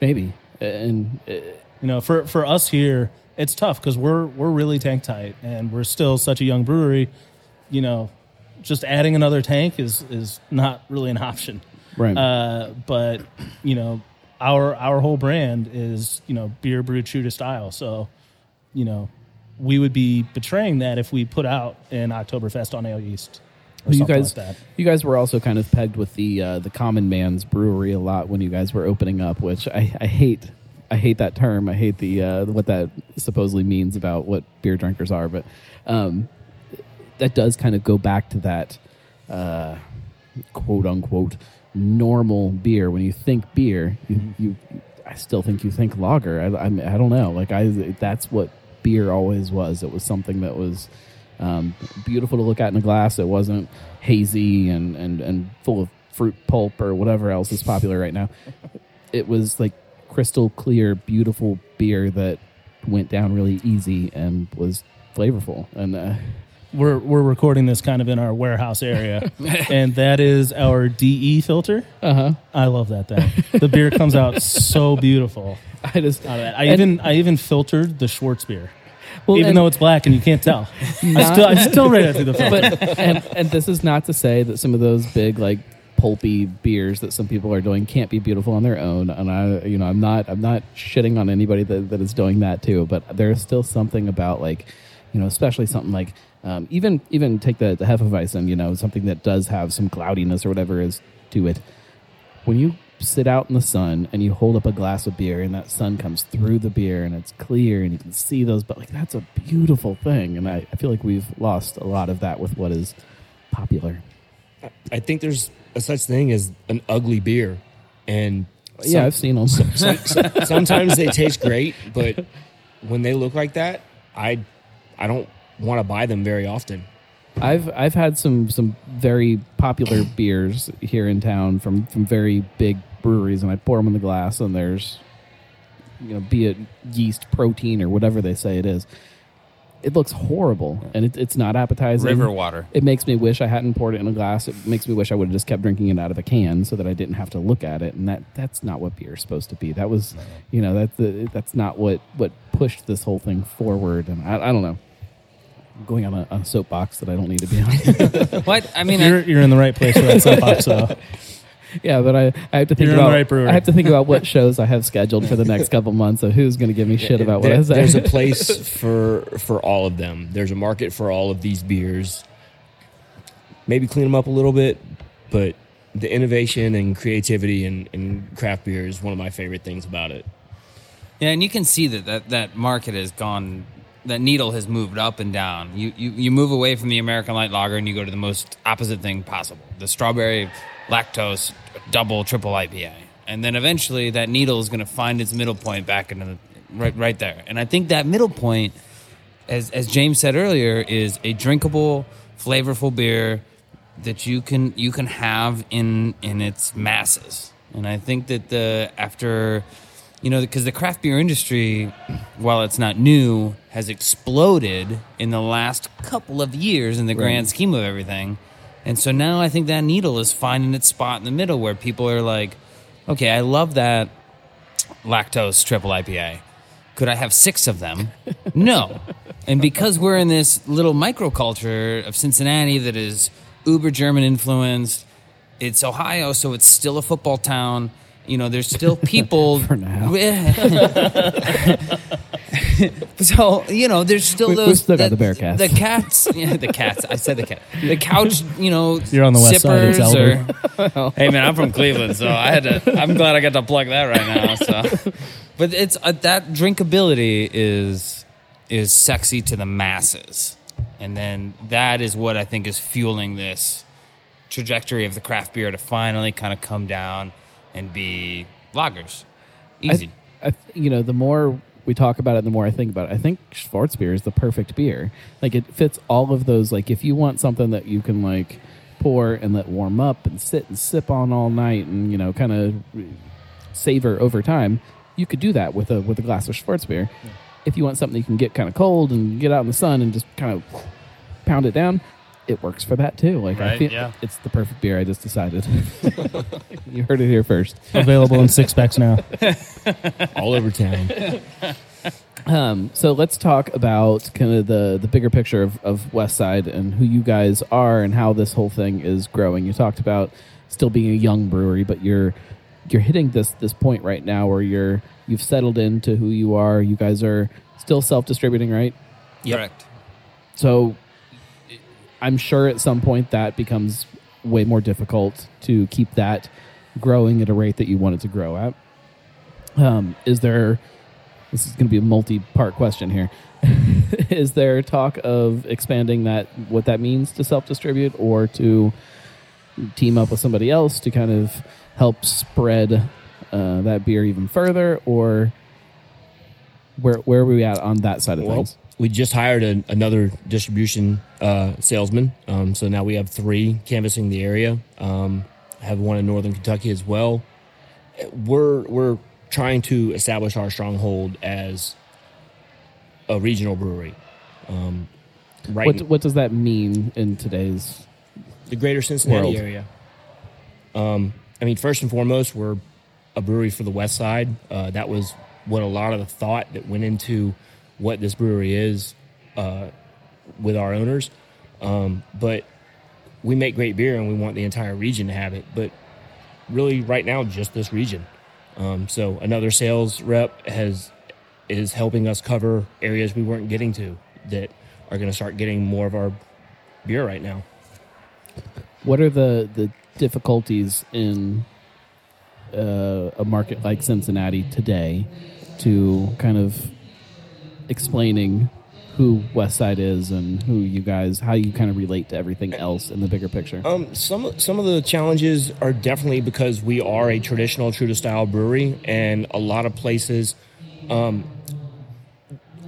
Maybe, and uh, You know, for for us here, it's tough because we're we're really tank tight, and we're still such a young brewery. You know, just adding another tank is is not really an option. right. Uh, but you know, our our whole brand is you know beer brewed true to style. So, you know, we would be betraying that if we put out an Oktoberfest on Ale yeast. You guys, like you guys were also kind of pegged with the uh, the common man's brewery a lot when you guys were opening up, which I, I hate. I hate that term. I hate the uh, what that supposedly means about what beer drinkers are, but um, that does kind of go back to that uh, quote unquote normal beer. When you think beer, you, you I still think you think lager. I, I, I don't know. Like I, that's what beer always was. It was something that was um, beautiful to look at in a glass. It wasn't hazy and, and, and full of fruit pulp or whatever else is popular right now. It was like crystal clear, beautiful beer that went down really easy and was flavorful. And uh, we're we're recording this kind of in our warehouse area, and that is our DE filter. uh huh. I love that thing. The beer comes out so beautiful I just out of that. I and- even I even filtered the Schwarzbier, well, even and- though it's black and you can't tell. I still I still ran it through the filter. but and, and this is not to say that some of those big like pulpy beers that some people are doing can't be beautiful on their own and i you know i'm not i'm not shitting on anybody that, that is doing that too but there's still something about like you know especially something like um, even even take the the hefeweizen you know something that does have some cloudiness or whatever is to it. When you sit out in the sun and you hold up a glass of beer and that sun comes through the beer and it's clear and you can see those but like that's a beautiful thing. And I, I feel like we've lost a lot of that with what is popular. I think there's a such thing as an ugly beer, and yeah i've seen them some, sometimes they taste great, but when they look like that, I I don't want to buy them very often. I've I've had some some very popular beers here in town from from very big breweries, and I pour them in the glass, and there's, you know, be it yeast, protein, or whatever they say it is. It looks horrible, and it, it's not appetizing. River water. It makes me wish I hadn't poured it in a glass. It makes me wish I would have just kept drinking it out of a can, so that I didn't have to look at it. And that that's not what beer is supposed to be. That was, you know, that's the, that's not what what pushed this whole thing forward. And I, I don't know. I'm going on a, on a soapbox that I don't need to be on. What I mean, You're I, you're in the right place for that soapbox. So yeah, but I, I have to think You're about right. I have to think about what shows I have scheduled for the next couple months of who's going to give me shit about what There- I say. There's a place for for all of them. There's a market for all of these beers. Maybe clean them up a little bit, but the innovation and creativity in, in craft beer is one of my favorite things about it. yeah, and you can see that, that that market has gone. That needle has moved up and down. You, you you move away from the American light lager and you go to the most opposite thing possible: the strawberry, lactose, double, triple IPA, and then eventually that needle is going to find its middle point back into the right right there. And I think that middle point, as as James said earlier, is a drinkable, flavorful beer that you can you can have in in its masses. And I think that the after you know because the craft beer industry while it's not new has exploded in the last couple of years in the grand scheme of everything. And so now I think that needle is finding its spot in the middle where people are like, okay, I love that lactose triple IPA. Could I have six of them? No. And because we're in this little microculture of Cincinnati that is uber German influenced, it's Ohio, so it's still a football town. You know, there's still people. For now. so you know, there's still We- we've those. got the Bearcats. The cats. Yeah, the cats. I said the cat. The couch. You know, You're on the west side, it's sippers or- hey man, I'm from Cleveland, so I had to. I'm glad I got to plug that right now. So, but it's uh, that drinkability is is sexy to the masses, and then that is what I think is fueling this trajectory of the craft beer to finally kind of come down and be lagers. Easy. I, I, you know, the more we talk about it, the more I think about it. I think Schwarzbier is the perfect beer. Like it fits all of those. Like if you want something that you can like pour and let warm up and sit and sip on all night and you know kind of savor over time, you could do that with a with a glass of Schwarzbier. If you want something you can get kind of cold and get out in the sun and just kind of pound it down, it works for that too. Like I Right, feel yeah. it's the perfect beer. I just decided. you heard it here first. Available in six packs now. all over town. Um, so let's talk about kind of the the bigger picture of, of West Side and who you guys are and how this whole thing is growing. You talked about still being a young brewery, but you're you're hitting this this point right now where you're you've settled into who you are. You guys are still self distributing, right? Correct. So I'm sure at some point that becomes way more difficult to keep that growing at a rate that you want it to grow at. Um, is there, this is going to be a multi part question here. is there talk of expanding that, what that means to self distribute or to team up with somebody else to kind of help spread uh, that beer even further? Or where, where are we at on that side of Well, things? We just hired a, another distribution uh, salesman, um, so now we have three canvassing the area. Um, have one in Northern Kentucky as well. We're we're trying to establish our stronghold as a regional brewery. Um, right, What, what does that mean in today's the greater Cincinnati World. area. Um, I mean, first and foremost, we're a brewery for the West Side. Uh, that was what a lot of the thought that went into what this brewery is uh, with our owners. Um, but we make great beer, and we want the entire region to have it. But really, right now, just this region. Um, so another sales rep has is helping us cover areas we weren't getting to that are going to start getting more of our beer right now. what are the the difficulties in uh, a market like Cincinnati today to kind of explaining who West Side is and who you guys how you kind of relate to everything else in the bigger picture. Um, some some of the challenges are definitely because we are a traditional true to style brewery, and a lot of places um,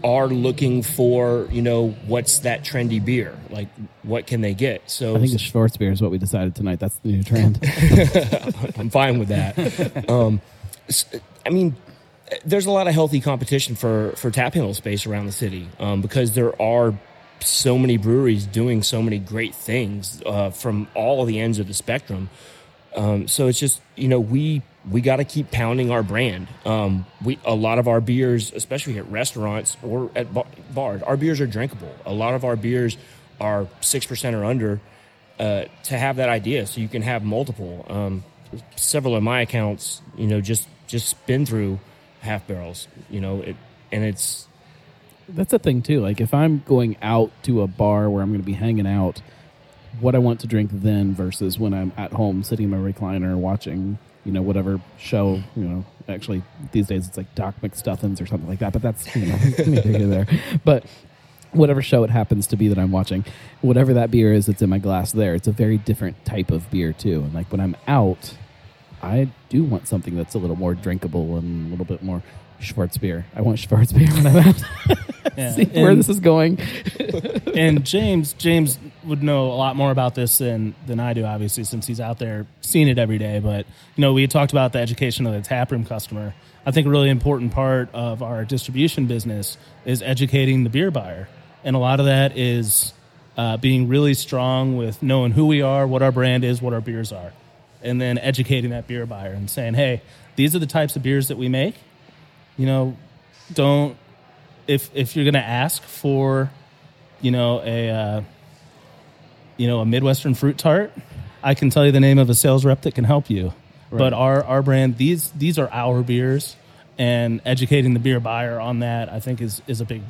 are looking for you know what's that trendy beer, like what can they get. So I think the Schwarzbier is what we decided tonight. That's the new trend. I'm fine with that. um, I mean, there's a lot of healthy competition for for tap handle space around the city um, because there are so many breweries doing so many great things uh, from all the ends of the spectrum. Um, so it's just you know we we got to keep pounding our brand. Um, we a lot of our beers, especially at restaurants or at bar, bars, our beers are drinkable. A lot of our beers are six percent or under. Uh, to have that idea, so you can have multiple. Um, several of my accounts, you know, just just spin through half barrels. You know, it and it's That's the thing too. Like if I'm going out to a bar where I'm going to be hanging out, what I want to drink then versus when I'm at home sitting in my recliner watching, you know, whatever show. You know, actually these days it's like Doc McStuffins or something like that. But that's you know there. But whatever show it happens to be that I'm watching, whatever that beer is that's in my glass there, it's a very different type of beer too. And like when I'm out, I do want something that's a little more drinkable and a little bit more Schwarzbier. I want Schwarzbier when I'm out. Yeah. See where this is going. and James James would know a lot more about this than than I do, obviously, since he's out there seeing it every day. But you know, we talked about the education of the taproom customer. I think a really important part of our distribution business is educating the beer buyer, and a lot of that is uh, being really strong with knowing who we are, what our brand is, what our beers are, and then educating that beer buyer and saying, "Hey, these are the types of beers that we make. You know, don't if if you're going to ask for you know a uh, you know a midwestern fruit tart i can tell you the name of a sales rep that can help you. But our our brand these these are our beers and educating the beer buyer on that i think is is a big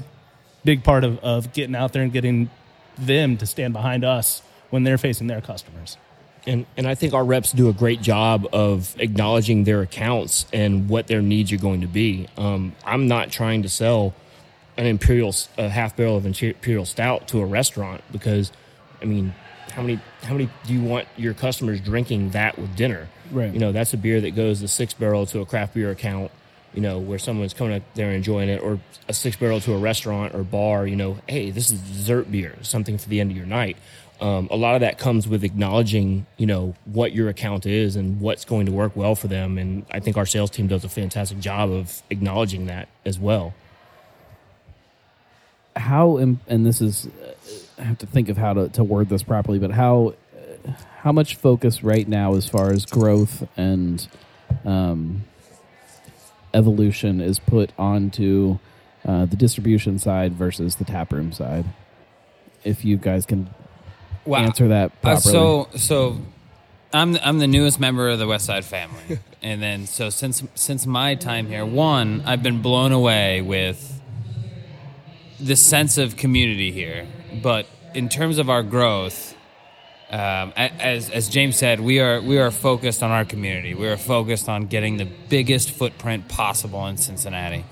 big part of, of getting out there and getting them to stand behind us when they're facing their customers and and I think our reps do a great job of acknowledging their accounts and what their needs are going to be. Um, I'm not trying to sell an imperial a half barrel of imperial stout to a restaurant because, I mean, how many how many do you want your customers drinking that with dinner? Right. You know, that's a beer that goes the six barrel to a craft beer account. You know, where someone's coming up there enjoying it, or a six barrel to a restaurant or bar. You know, hey, this is dessert beer, something for the end of your night. Um, a lot of that comes with acknowledging, you know, what your account is and what's going to work well for them. And I think our sales team does a fantastic job of acknowledging that as well. How and this is uh, I have to think of how to, to word this properly, but how uh, how much focus right now as far as growth and um, evolution is put onto uh, the distribution side versus the taproom side? If you guys can Wow. answer that Uh, properly. so so I'm I'm the newest member of the West Side family, and then so since since my time here, one I've been blown away with the sense of community here. But in terms of our growth, um, as as James said, we are we are focused on our community. We are focused on getting the biggest footprint possible in Cincinnati.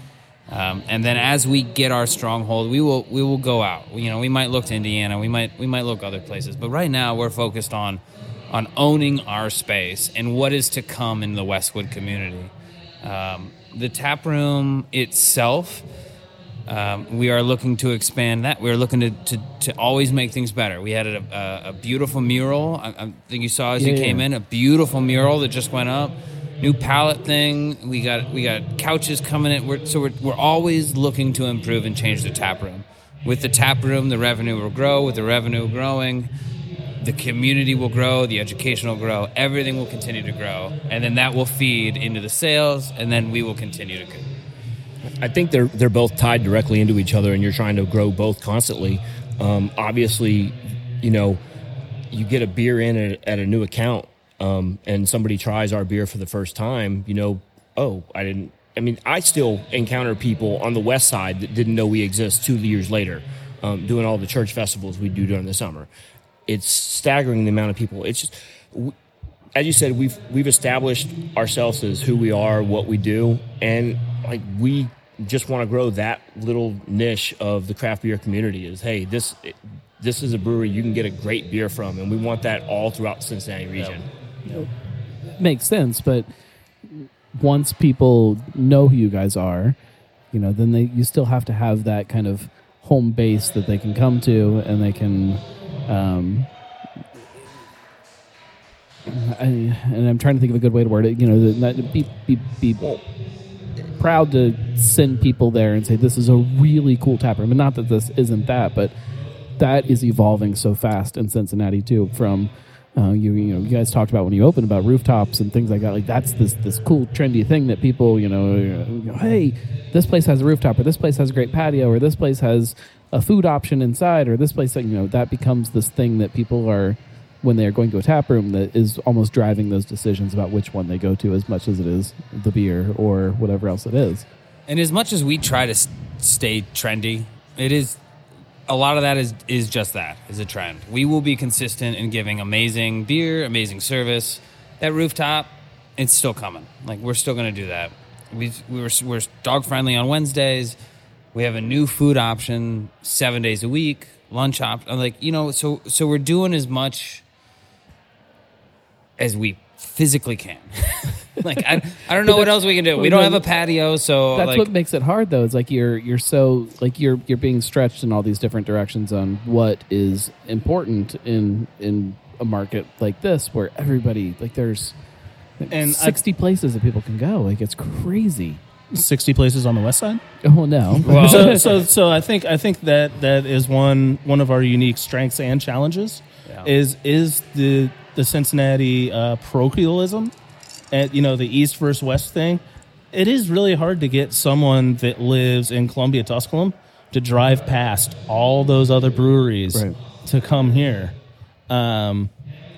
Um, and then as we get our stronghold, we will we will go out. You know, we might look to Indiana, we might we might look other places, but right now we're focused on on owning our space and what is to come in the Westwood community. Um, the tap room itself, um, we are looking to expand that. We're looking to, to, to always make things better. We had a, a, a beautiful mural. I, I think you saw as you came yeah. in a beautiful mural that just went up. New palette thing. We got we got couches coming in. We're, so we're, we're always looking to improve and change the tap room. With the tap room, the revenue will grow. With the revenue growing, the community will grow, the education will grow, everything will continue to grow, and then that will feed into the sales, and then we will continue to. Con- I think they're they're both tied directly into each other, and you're trying to grow both constantly. Um, obviously, you know, you get a beer in at, at a new account, um, and somebody tries our beer for the first time. You know, oh, I didn't. I mean, I still encounter people on the west side that didn't know we exist two years later, um, doing all the church festivals we do during the summer. It's staggering the amount of people. It's just. as you said, we've we've established ourselves as who we are, what we do, and like we just want to grow that little niche of the craft beer community. Is hey, this this is a brewery you can get a great beer from, and we want that all throughout the Cincinnati region. Makes sense, but once people know who you guys are, you know, then they you still have to have that kind of home base that they can come to and they can um I, and I'm trying to think of a good way to word it. You know, be be be proud to send people there and say this is a really cool tap room. And not that this isn't that, but that is evolving so fast in Cincinnati too. From uh, you, you know, you guys talked about when you opened about rooftops and things like that. Like that's this this cool trendy thing that people, you know, hey, this place has a rooftop, or this place has a great patio, or this place has a food option inside, or this place, you know, that becomes this thing that people are when they are going to a tap room that is almost driving those decisions about which one they go to as much as it is the beer or whatever else it is. And as much as we try to stay trendy, it is a lot of that is is just that is a trend. We will be consistent in giving amazing beer, amazing service. That rooftop, it's still coming. Like we're still going to do that. We we were we're dog friendly on Wednesdays. We have a new food option seven days a week. Lunch op, like you know, so so we're doing as much as we physically can. like I, I don't know what else we can do. We don't have a patio, so That's like, what makes it hard though. It's like you're you're so like you're you're being stretched in all these different directions on what is important in in a market like this where everybody like there's And I- 60 places that people can go. Like it's crazy. 60 places on the west side. Oh no. so, so, so I think I think that that is one one of our unique strengths and challenges Yeah. is is the the Cincinnati uh, parochialism, and you know the east versus west thing. It is really hard to get someone that lives in Columbia, Tusculum, to drive past all those other breweries Right. to come here. Um,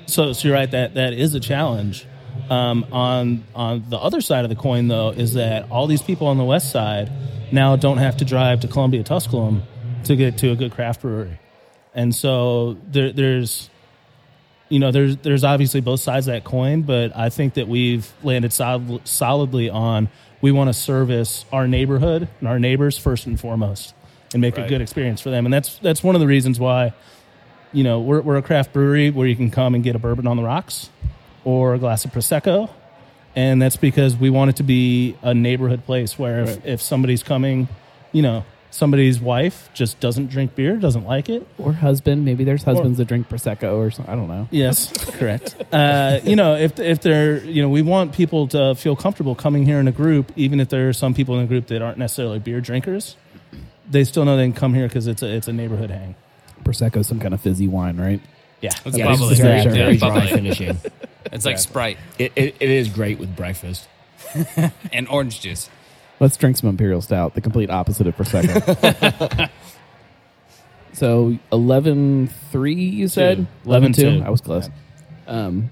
so, so you're right that that is a challenge. Um, on on the other side of the coin, though, is that all these people on the west side now don't have to drive to Columbia, Tusculum to get to a good craft brewery, and so there, there's you know there's there's obviously both sides of that coin, but I think that we've landed solid, solidly on we want to service our neighborhood and our neighbors first and foremost, and make a good experience for them, and that's that's one of the reasons why you know, we're, we're a craft brewery where you can come and get a bourbon on the rocks or a glass of Prosecco. And that's because we want it to be a neighborhood place where if, if somebody's coming, you know, somebody's wife just doesn't drink beer, doesn't like it. Or husband. Maybe there's husbands that drink prosecco or something. I don't know. Yes, correct. Uh, you know, if if they're you know, we want people to feel comfortable coming here in a group, even if there are some people in the group that aren't necessarily beer drinkers. They still know they can come here because it's a it's a neighborhood hang. Prosecco is some kind of fizzy wine, right? Yeah, It's Yeah, bubbly. it's very, Sure. very Yeah, dry bubbly. finishing. It's like Sprite It, it, it is great with breakfast. and orange juice. Let's drink some Imperial Stout, the complete opposite of Prosecco. so 11 3, you said? Two. 11 2. 11-2. I was close. Um,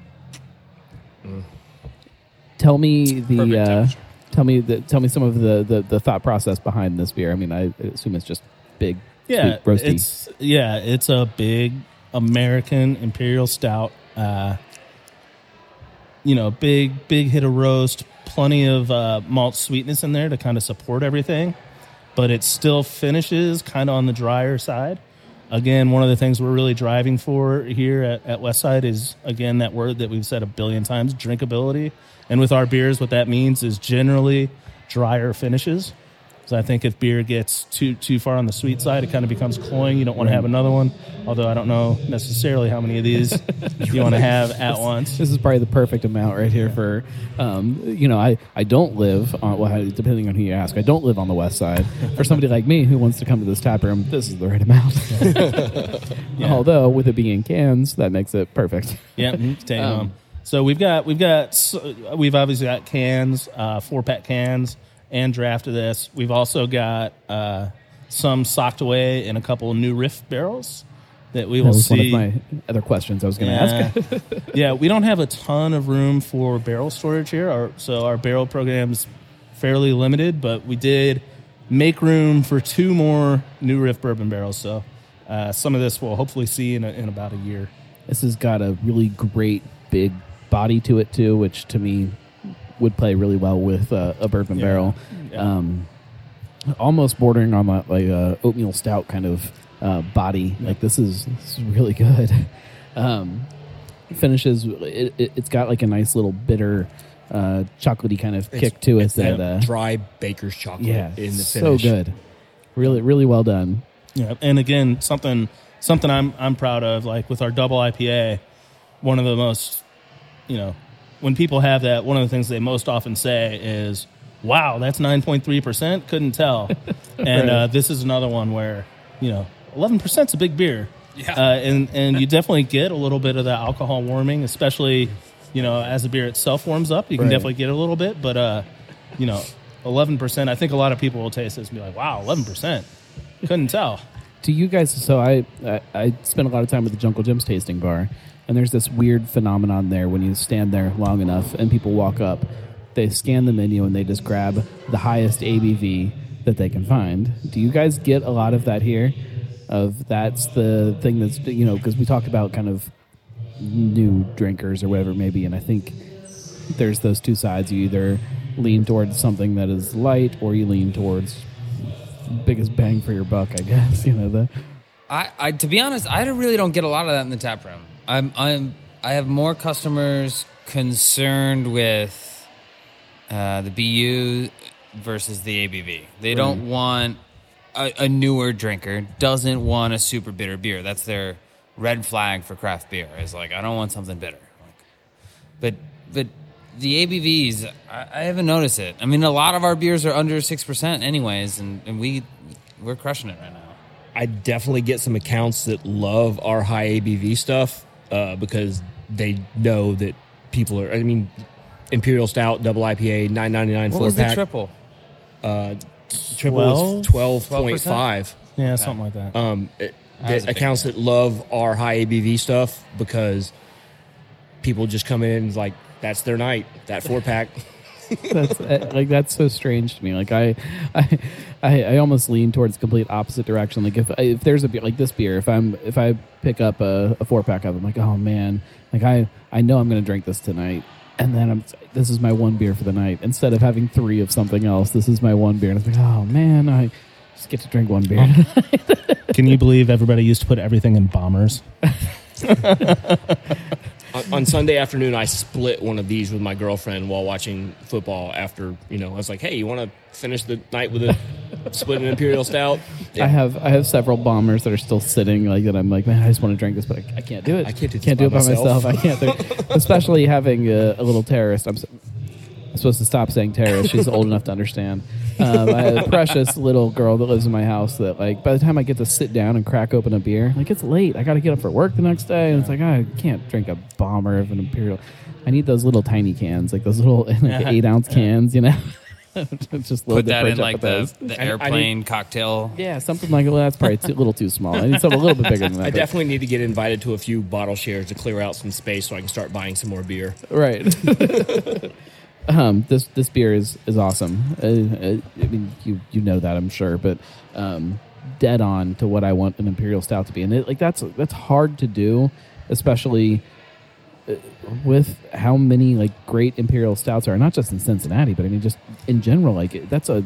tell me the. Perfect Uh, temperature. tell me the, tell me some of the, the, the thought process behind this beer. I mean, I assume it's just big, yeah, sweet, roasty. it's yeah, it's a big American imperial stout. Uh, you know, big big hit of roast, plenty of uh, malt sweetness in there to kind of support everything, but it still finishes kind of on the drier side. Again, one of the things we're really driving for here at, at Westside is again that word that we've said a billion times, drinkability. And with our beers, what that means is generally drier finishes. So I think if beer gets too too far on the sweet side, it kind of becomes cloying. You don't want to have another one. Although I don't know necessarily how many of these you want to have at once. This is probably the perfect amount right here for, um, you know, I, I don't live on, well, I- depending on who you ask, I don't live on the west side. For somebody like me who wants to come to this tap room, this is the right amount. Although, with it being in cans, that makes it perfect. Yeah, take it Um, home. So we've got we've got s- we've obviously got cans, uh, four pack cans, and draft of this. We've also got uh, some socked away in a couple of new riff barrels that we That will was see. one of my other questions I was going to ask. Yeah. yeah, we don't have a ton of room for barrel storage here, our, so our barrel program's fairly limited. But we did make room for two more new riff bourbon barrels. So uh, some of this we'll hopefully see in, a, in about a year. This has got a really great big body to it too, which to me would play really well with uh, a bourbon Yeah. barrel. Yeah. Um, almost bordering on that like uh, oatmeal stout kind of uh, body. Like this is this is really good. Um, finishes. It, it, it's got like a nice little bitter, uh, chocolatey kind of kick to it. That uh, dry baker's chocolate yeah, in the finish. so good. Really, really well done. Yeah, and again, something something I'm I'm proud of. Like with our double IPA, one of the most, you know, when people have that, one of the things they most often say is, "Wow, that's nine point three percent." Couldn't tell. and uh, this is another one where, you know, 11% is a big beer. Yeah. uh, and and you definitely get a little bit of that alcohol warming, especially, you know, as the beer itself warms up. You can Right. definitely get a little bit, but uh, you know, eleven percent. I think a lot of people will taste this and be like, "Wow, eleven percent." Couldn't tell. Do you guys? So I, I I spent a lot of time at the Jungle Jim's tasting bar, and there's this weird phenomenon there when you stand there long enough and people walk up, they scan the menu and they just grab the highest ABV that they can find. Do you guys get a lot of that here? Of that's the thing that's you know because we talked about kind of new drinkers or whatever maybe, and I think there's those two sides. You either lean towards something that is light, or you lean towards biggest bang for your buck, I guess. You know the I, I to be honest, I really don't get a lot of that in the tap room. I'm I'm I have more customers concerned with uh, the BU versus the ABV. They don't want a, a newer drinker doesn't want a super bitter beer. That's their red flag for craft beer. Is like I don't want something bitter. Like, but but the ABVs, I, I haven't noticed it. I mean, a lot of our beers are under six percent, anyways, and, and we we're crushing it right now. I definitely get some accounts that love our high ABV stuff uh, because they know that people are. I mean, Imperial Stout, Double IPA, nine ninety nine What four was the triple? triple is twelve point five. Yeah, something like that. Um, it, That was the a big accounts that love our high ABV stuff because people just come in and like that's their night. That four pack. that's uh, like that's so strange to me. Like I, I, I, I almost lean towards complete opposite direction. Like if if there's a beer like this beer, if I'm if I pick up a, a four pack of, it, I'm like, oh man, like I I know I'm gonna drink this tonight, and then I'm this is my one beer for the night. Instead of having three of something else, this is my one beer, and it's like, oh man, I just get to drink one beer. Can you believe everybody used to put everything in bombers? on, Sunday afternoon, I split one of these with my girlfriend while watching football. After you know, I was like, "Hey, you want to finish the night with a Split an imperial stout. I have I have several bombers that are still sitting like that. I'm like, man, I just want to drink this, but I, I can't do it. I can't do this can't do it by myself." myself. I can't. do- Especially having a, a little terrorist. I'm, s- I'm supposed to stop saying terrorist. She's old enough to understand. Um, I have a precious little girl that lives in my house that like by the time I get to sit down and crack open a beer, like it's late. I got to get up for work the next day, and it's like I can't drink a bomber of an imperial. I need those little tiny cans, like those little like eight ounce cans, you know. Just load Put the that in like with the, those. the I- I airplane cocktail. Yeah, something like well, that's probably too, a little too small. I need something a little bit bigger than that. I definitely need to get invited to a few bottle shares to clear out some space so I can start buying some more beer. right. um, this this beer is is awesome. Uh, uh, I mean, you you know that I'm sure, but um, dead on to what I want an imperial stout to be, and it, like that's that's hard to do, especially uh, with how many like great imperial stouts are. Not just in Cincinnati, but I mean just in general. Like that's a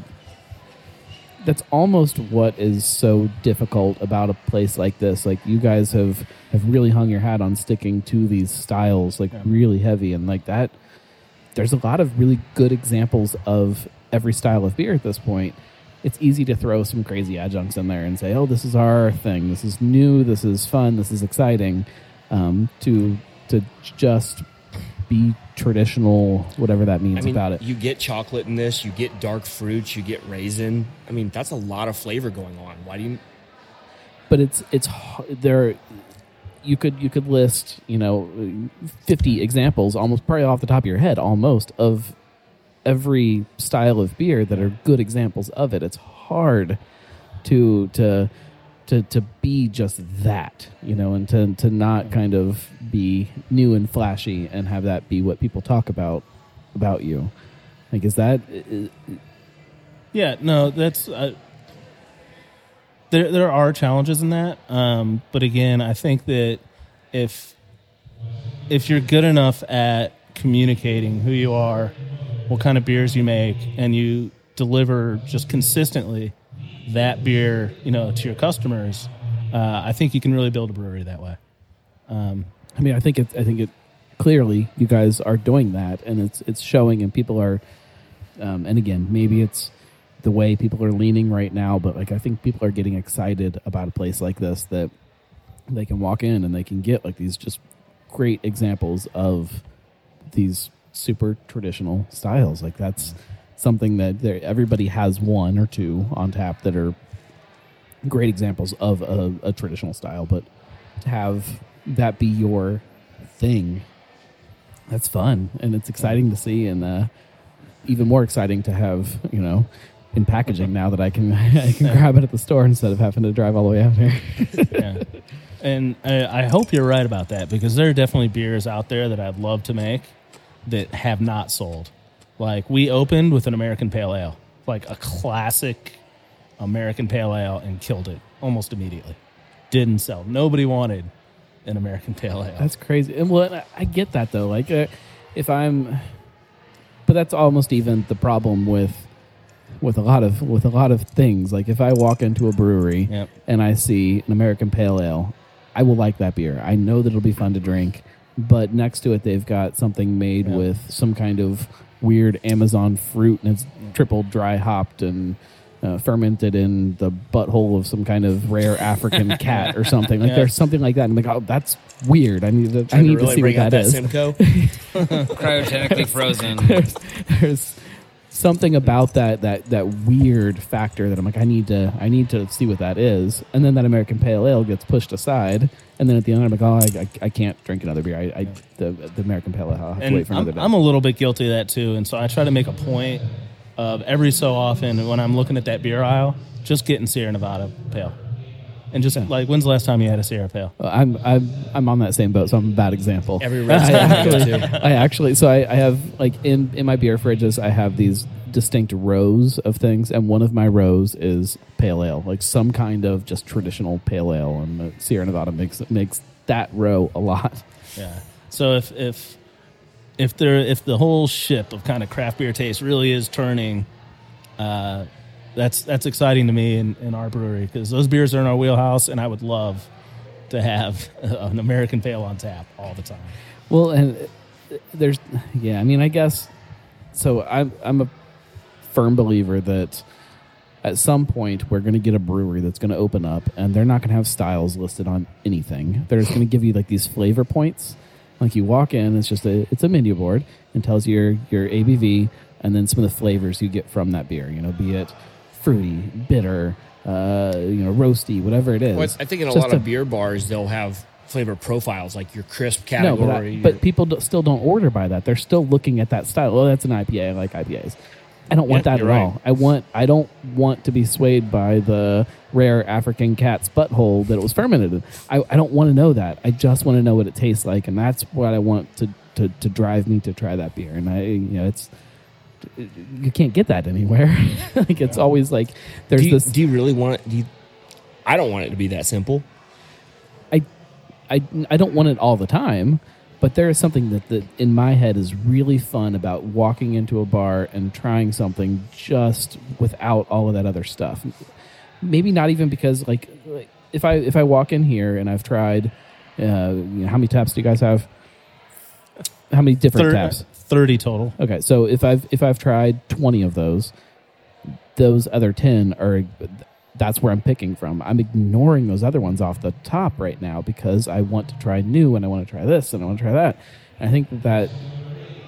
that's almost what is so difficult about a place like this. Like you guys have have really hung your hat on sticking to these styles like really heavy and like that there's a lot of really good examples of every style of beer at this point. It's easy to throw some crazy adjuncts in there and say, "Oh, this is our thing. This is new. This is fun. This is exciting." Um, to to just be traditional, whatever that means I mean, about it. you get chocolate in this, you get dark fruits, you get raisin. I mean, that's a lot of flavor going on. Why do you? but it's it's there you could you could list you know 50 examples almost probably off the top of your head almost of every style of beer that are good examples of it. It's hard to to to to be just that you know and to to not kind of be new and flashy and have that be what people talk about about you. Like is that Yeah, no, that's there. There are challenges in that, um, but again, I think that if if you're good enough at communicating who you are, what kind of beers you make, and you deliver just consistently that beer, you know, to your customers, uh, I think you can really build a brewery that way. I mean, I think it. I think it. Clearly, you guys are doing that, and it's it's showing, and people are. Um, and again, maybe it's the way people are leaning right now, but like I think people are getting excited about a place like this that they can walk in and they can get like these just great examples of these super traditional styles. Like that's something that everybody has one or two on tap that are great examples of a, a traditional style, but to have that be your thing, that's fun and it's exciting to see, and uh, even more exciting to have you know in packaging now that I can I can grab it at the store instead of having to drive all the way out here. yeah. And I, I hope you're right about that because there are definitely beers out there that I'd love to make that have not sold. Like we opened with an American Pale Ale, like a classic American Pale Ale, and killed it almost immediately. Didn't sell. Nobody wanted an American Pale Ale. That's crazy. And well, I- I get that though. Like, uh, if I'm, but that's almost even the problem with with a lot of with a lot of things. Like, if I walk into a brewery Yep. and I see an American Pale Ale, I will like that beer. I know that it'll be fun to drink. But next to it, they've got something made Yeah. with some kind of weird Amazon fruit, and it's triple dry hopped and. Uh, fermented in the butthole of some kind of rare African cat or something. Like Yeah. there's something like that. And I'm like, oh, that's weird. I need to. I need to really to see bring what that that is. Simcoe. cryogenically frozen. there's, there's something about that that that weird factor that I'm like, I need to. I need to see what that is. And then that American Pale Ale gets pushed aside. And then at the end, I'm like, oh, I, I, I can't drink another beer. I, I the, the American Pale Ale. I'll have to and wait for another I'm, day. I'm a little bit guilty of that too. And so I try to make a point of every so often when I'm looking at that beer aisle, just getting Sierra Nevada Pale. And just like, when's the last time you had a Sierra Pale? I'm I'm I'm on that same boat, so I'm a bad example. Every I restaurant I actually. I actually, so I, I have like in in my beer fridges, I have these distinct rows of things, and one of my rows is pale ale, like some kind of just traditional pale ale, and Sierra Nevada makes makes that row a lot. Yeah. So if if if there if the whole ship of kind of craft beer taste really is turning, uh, that's that's exciting to me in, in our brewery because those beers are in our wheelhouse, and I would love to have an American Pale on tap all the time. Well, and uh, there's, yeah, I mean, I guess. So I'm I'm a firm believer that at some point we're going to get a brewery that's going to open up and they're not going to have styles listed on anything. They're just going to give you like these flavor points. Like you walk in, it's just a it's a menu board and tells you your your ABV and then some of the flavors you get from that beer. You know, be it fruity, bitter, uh, you know, roasty, whatever it is. Well, I think in a Just lot of beer bars they'll have flavor profiles like your crisp no, but, I- category. but people do, still don't order by that. They're still looking at that style. Oh, that's an IPA. I like IPAs. I don't want Yeah, that at right. all. I want. I don't want to be swayed by the rare African cat's butthole that it was fermented in. I, I don't want to know that. I just want to know what it tastes like, and that's what I want to, to, to drive me to try that beer. And I, you know, it's you can't get that anywhere. like it's always like there's do you, this. do you really want it? Do you, I don't want it to be that simple. I, I, I don't want it all the time, but there is something that, that in my head is really fun about walking into a bar and trying something just without all of that other stuff. Maybe not even because like, like if I if I walk in here and I've tried, uh, you know, how many taps do you guys have? How many different Thir- taps? 30 total. Okay, so if I've if I've tried twenty of those, those other ten are that's where I'm picking from. I'm ignoring those other ones off the top right now because I want to try new and I want to try this and I want to try that. And I think that that,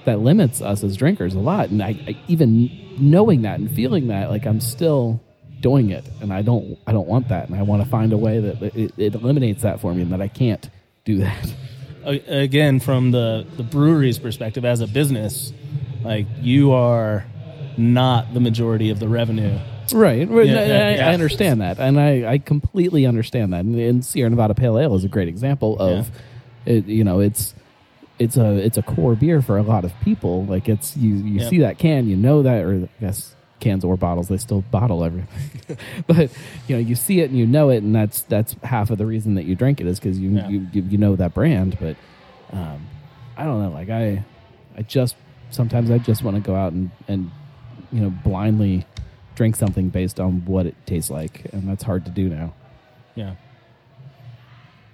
that limits us as drinkers a lot. And I, I even knowing that and feeling that, like I'm still doing it, and I don't I don't want that, and I want to find a way that it, it eliminates that for me, and that I can't do that. Again from the the brewery's perspective as a business like you are not the majority of the revenue Right. Yeah, I, yeah, I- understand that, and I, I completely understand that. And, and Sierra Nevada Pale Ale is a great example of, it, you know, it's it's a it's a core beer for a lot of people. Like it's you you Yep. see that can, you know that, or I guess cans or bottles, they still bottle everything. but you know, you see it and you know it, and that's that's half of the reason that you drink it is because you, Yeah. you you you know that brand. But um, I don't know, like I I just sometimes I just want to go out and and you know blindly drink something based on what it tastes like, and that's hard to do now. yeah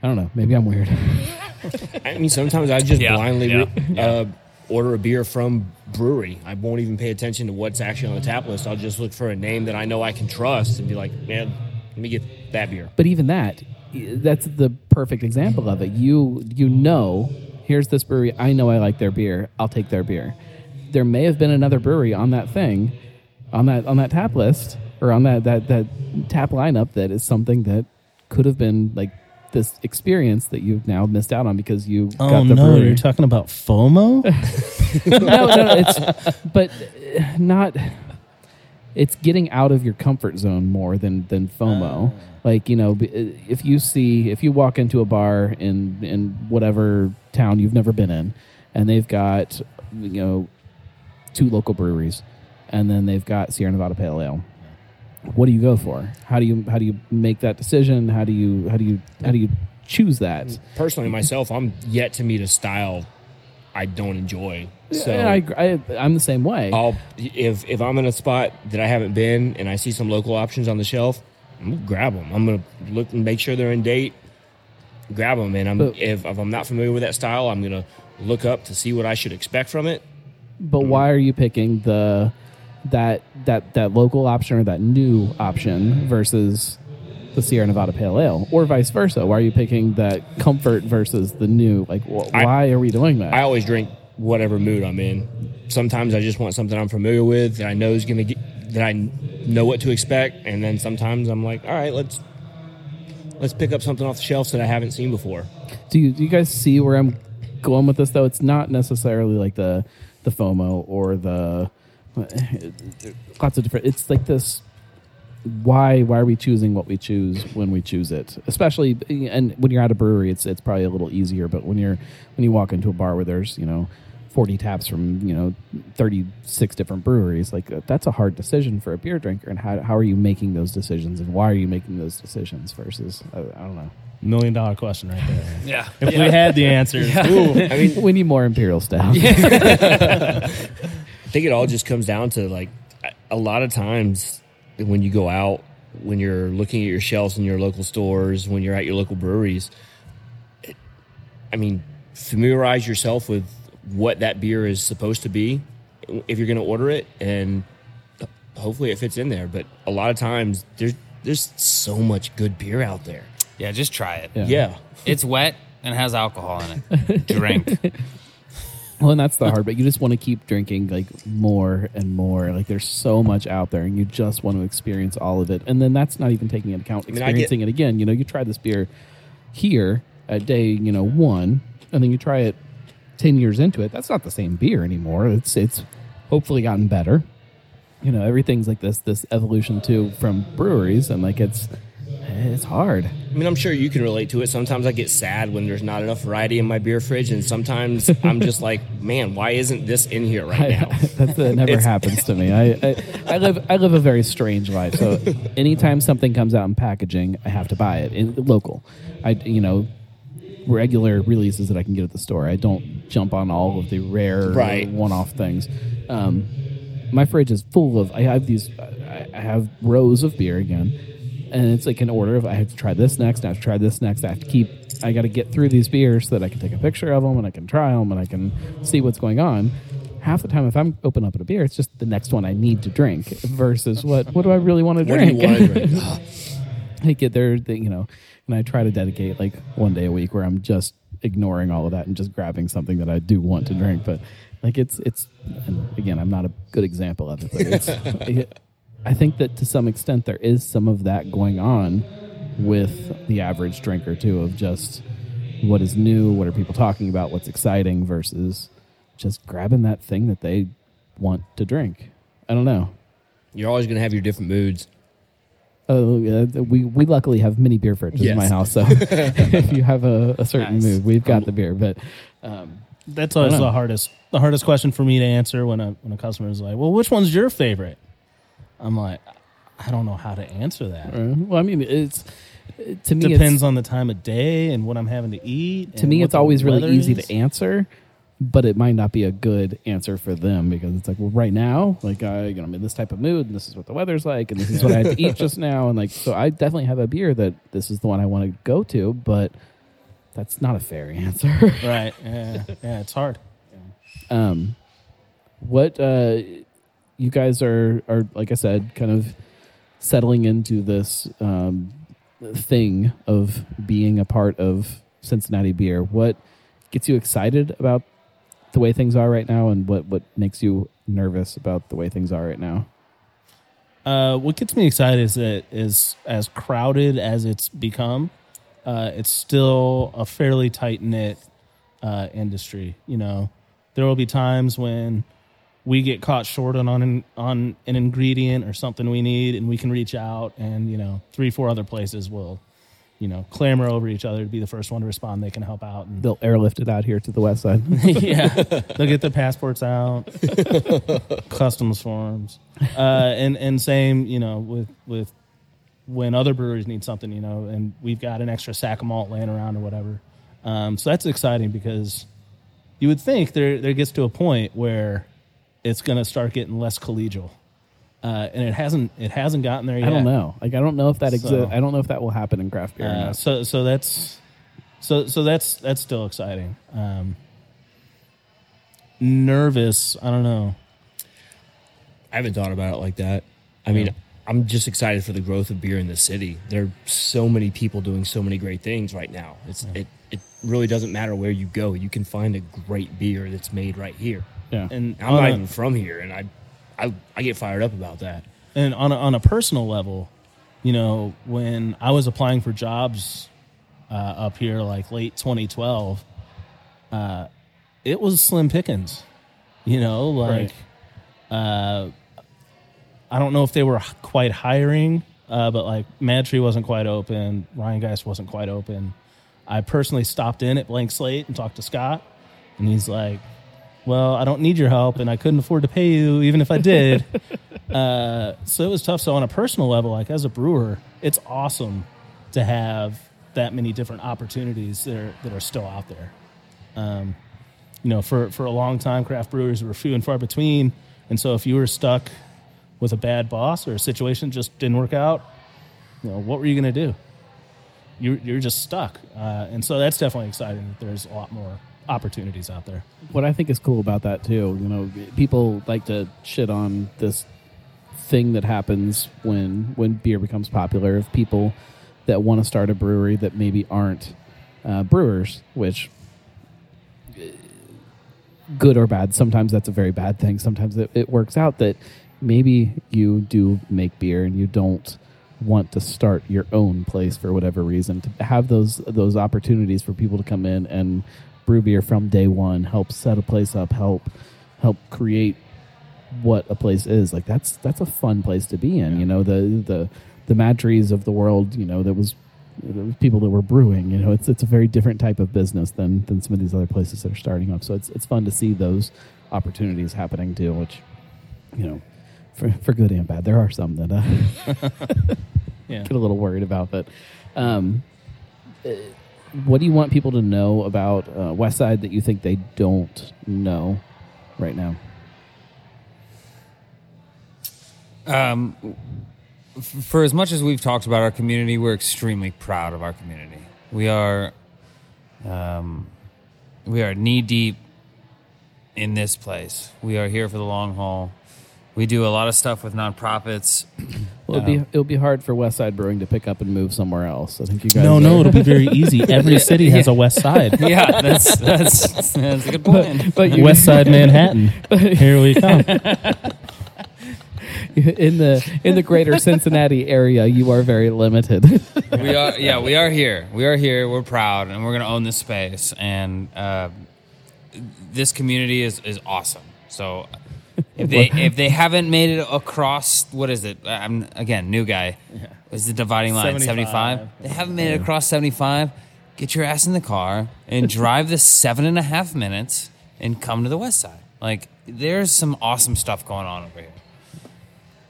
I don't know. Maybe I'm weird. I mean, sometimes I just Yeah, blindly yeah, re- Uh, order a beer from brewery. I won't even pay attention to what's actually on the tap list. I'll just look for a name that I know I can trust and be like, man, let me get that beer. but even that, that's the perfect example of it. You you know, here's this brewery. I know I like their beer. I'll take their beer. There may have been another brewery on that thing, on that on that tap list or on that that that tap lineup that is something that could have been like this experience that you've now missed out on because you oh got the no brewery. you're talking about fomo no, no, it's but uh, not. It's getting out of your comfort zone more than than FOMO. Like you know, uh, if you see if you walk into a bar in in whatever town you've never been in, and they've got you know two local breweries, and then they've got Sierra Nevada Pale Ale. What do you go for? How do you how do you make that decision? How do you how do you how do you choose that? Personally, myself, I'm yet to meet a style I don't enjoy. So Yeah, I, I, I'm the same way. I'll if if I'm in a spot that I haven't been and I see some local options on the shelf, I'm gonna grab them. I'm gonna look and make sure they're in date. Grab them, and I'm But- if, if I'm not familiar with that style, I'm gonna look up to see what I should expect from it. But why are you picking the that that that local option or that new option versus the Sierra Nevada Pale Ale, or vice versa? Why are you picking that comfort versus the new? Like, wh- I- why are we doing that? I always drink whatever mood I'm in. Sometimes I just want something I'm familiar with that I know is gonna get that I know what to expect, and then sometimes I'm like, all right, let's let's pick up something off the shelves that I haven't seen before. do you do you guys see where I'm going with this? Though it's not necessarily like the the FOMO or the lots of different. It's like this. Why why are we choosing what we choose when we choose it? Especially and when you're at a brewery, it's it's probably a little easier. But when you're when you walk into a bar where there's you know. 40 taps from you know 36 different breweries like uh, that's a hard decision for a beer drinker and how, how are you making those decisions and why are you making those decisions versus I, I don't know million dollar question right there Yeah. if we had the answers ooh, I mean, we need more imperial stout I think it all just comes down to like a lot of times when you go out, when you're looking at your shelves in your local stores, when you're at your local breweries, it, I mean, familiarize yourself with what that beer is supposed to be if you're going to order it and hopefully it fits in there. But a lot of times there's there's so much good beer out there. Yeah, just try it. Yeah. Yeah. It's wet and has alcohol in it. Drink. Well, and that's the hard, but you just want to keep drinking like more and more. Like there's so much out there, and you just want to experience all of it. And then that's not even taking into account mean, I get- experiencing it again. You know, you try this beer here at day, you know, one, and then you try it ten years into it. That's not the same beer anymore. It's it's hopefully gotten better. You know, everything's like this this evolution too from breweries, and like it's it's hard. I mean, I'm sure you can relate to it. Sometimes I get sad when there's not enough variety in my beer fridge, and sometimes I'm just like, man, why isn't this in here right now? that, that never happens to me. I, I I live I live a very strange life. So anytime something comes out in packaging, I have to buy it in local. I you know regular releases that I can get at the store. I don't jump on all of the rare Right. one-off things. Um, my fridge is full of. I have these. I have rows of beer again, and it's like an order of I have to try this next. I have to try this next. I have to keep. I got to get through these beers so that I can take a picture of them and I can try them and I can see what's going on. Half the time, if I'm open up at a beer, it's just the next one I need to drink versus what what do I really want to What do you drink? want to drink? I get there, the, you know, and I try to dedicate like one day a week where I'm just ignoring all of that and just grabbing something that I do want to drink. But like it's it's and again, I'm not a good example of it, but it's. it, I think that to some extent there is some of that going on with the average drinker too, of just what is new, what are people talking about, what's exciting versus just grabbing that thing that they want to drink. I don't know. You're always going to have your different moods. Oh, yeah, we we luckily have mini beer fridges in my house, so if you have a, a certain Nice. mood, we've got the beer. But um, That's always I don't know. the hardest. The hardest question for me to answer when a when a customer is like, "Well, which one's your favorite?" I'm like, I don't know how to answer that. well, I mean, it's to me Depends it's, on the time of day and what I'm having to eat. to me it's always really easy is. to answer, but it might not be a good answer for them because it's like, well, right now, like I, you know, I'm in this type of mood, and this is what the weather's like, and this is what I had to eat just now, and like, so I definitely have a beer that this is the one I want to go to, but that's not a fair answer. Right? Yeah, yeah. It's hard. um, what uh, you guys are are like I said, kind of settling into this um, thing of being a part of Cincinnati beer. What gets you excited about the way things are right now, and what what makes you nervous about the way things are right now? Uh, what gets me excited is that is as crowded as it's become, uh, it's still a fairly tight knit uh, industry. You know, there will be times when we get caught short on on an, on an ingredient or something we need, and we can reach out, and you know, three four other places will, you know, clamor over each other to be the first one to respond. They can help out, and They'll airlift it out here to the west side. yeah, they'll get their passports out, customs forms, uh, and and same, you know, with with when other breweries need something, you know, and we've got an extra sack of malt laying around or whatever. Um, so that's exciting because you would think there there gets to a point where it's going to start getting less collegial, uh, and it hasn't it hasn't gotten there yet. I don't know. Like I don't know if that So- I don't know if that will happen in craft beer. or Uh, not. so so that's so so that's that's still exciting. Um, nervous, I don't know. I haven't thought about it like that. I mean, I'm just excited for the growth of beer in the city. There are so many people doing so many great things right now. It's it it really doesn't matter where you go. You can find a great beer that's made right here. Yeah. And I'm on not a- even from here, and I, I I get fired up about that. and on a, on a personal level, you know, when I was applying for jobs uh, up here, like late 2012, uh, it was slim pickings. You know, like uh, I don't know if they were quite hiring, uh, but like MadTree wasn't quite open, Rhinegeist wasn't quite open. I personally stopped in at Blank Slate and talked to Scott, and he's like, "Well, I don't need your help, and I couldn't afford to pay you, even if I did." uh, so it was tough. So on a personal level, like as a brewer, it's awesome to have that many different opportunities that are that are still out there. Um, you know, for for a long time, craft brewers were few and far between, and so if you were stuck with a bad boss or a situation just didn't work out, you know, what were you going to do? You're, you're just stuck, uh, and so that's definitely exciting. That there's a lot more opportunities out there. what I think is cool about that too, you know, people like to shit on this thing that happens when when beer becomes popular of people that want to start a brewery that maybe aren't uh, brewers, which uh, good or bad. Sometimes that's a very bad thing. Sometimes it, it works out that maybe you do make beer and you don't want to start your own place for whatever reason. To have those those opportunities for people to come in and brew beer from day one, help set a place up, help help create what a place is. Like that's that's a fun place to be in. You know the the the MadTrees of the world. You know that was there was people that were brewing. You know, it's it's a very different type of business than than some of these other places that are starting up. So it's it's fun to see those opportunities happening too. Which, you know, for for good and bad, there are some that uh, Yeah. get a little worried about. But um, what do you want people to know about uh, West Side that you think they don't know right now? Um, f- for as much as we've talked about our community, we're extremely proud of our community. We are, um, we are knee deep in this place. We are here for the long haul. We do a lot of stuff with nonprofits. Well, it'll be it'll be hard for West Side Brewing to pick up and move somewhere else. I think you guys. No, are- no, it'll be very easy. Every city has a west side. Yeah, that's that's that's a good point. but you, West side Manhattan. Here we come. in the in the greater Cincinnati area, you are very limited. we are yeah we are here we are here we're proud and we're gonna own this space and uh, this community is is awesome so if they if they haven't made it across what is it? I'm again new guy. Is the dividing line 75, 75. they haven't made it across 75 get your ass in the car and drive the seven and a half minutes and come to the west side. Like there's some awesome stuff going on over here.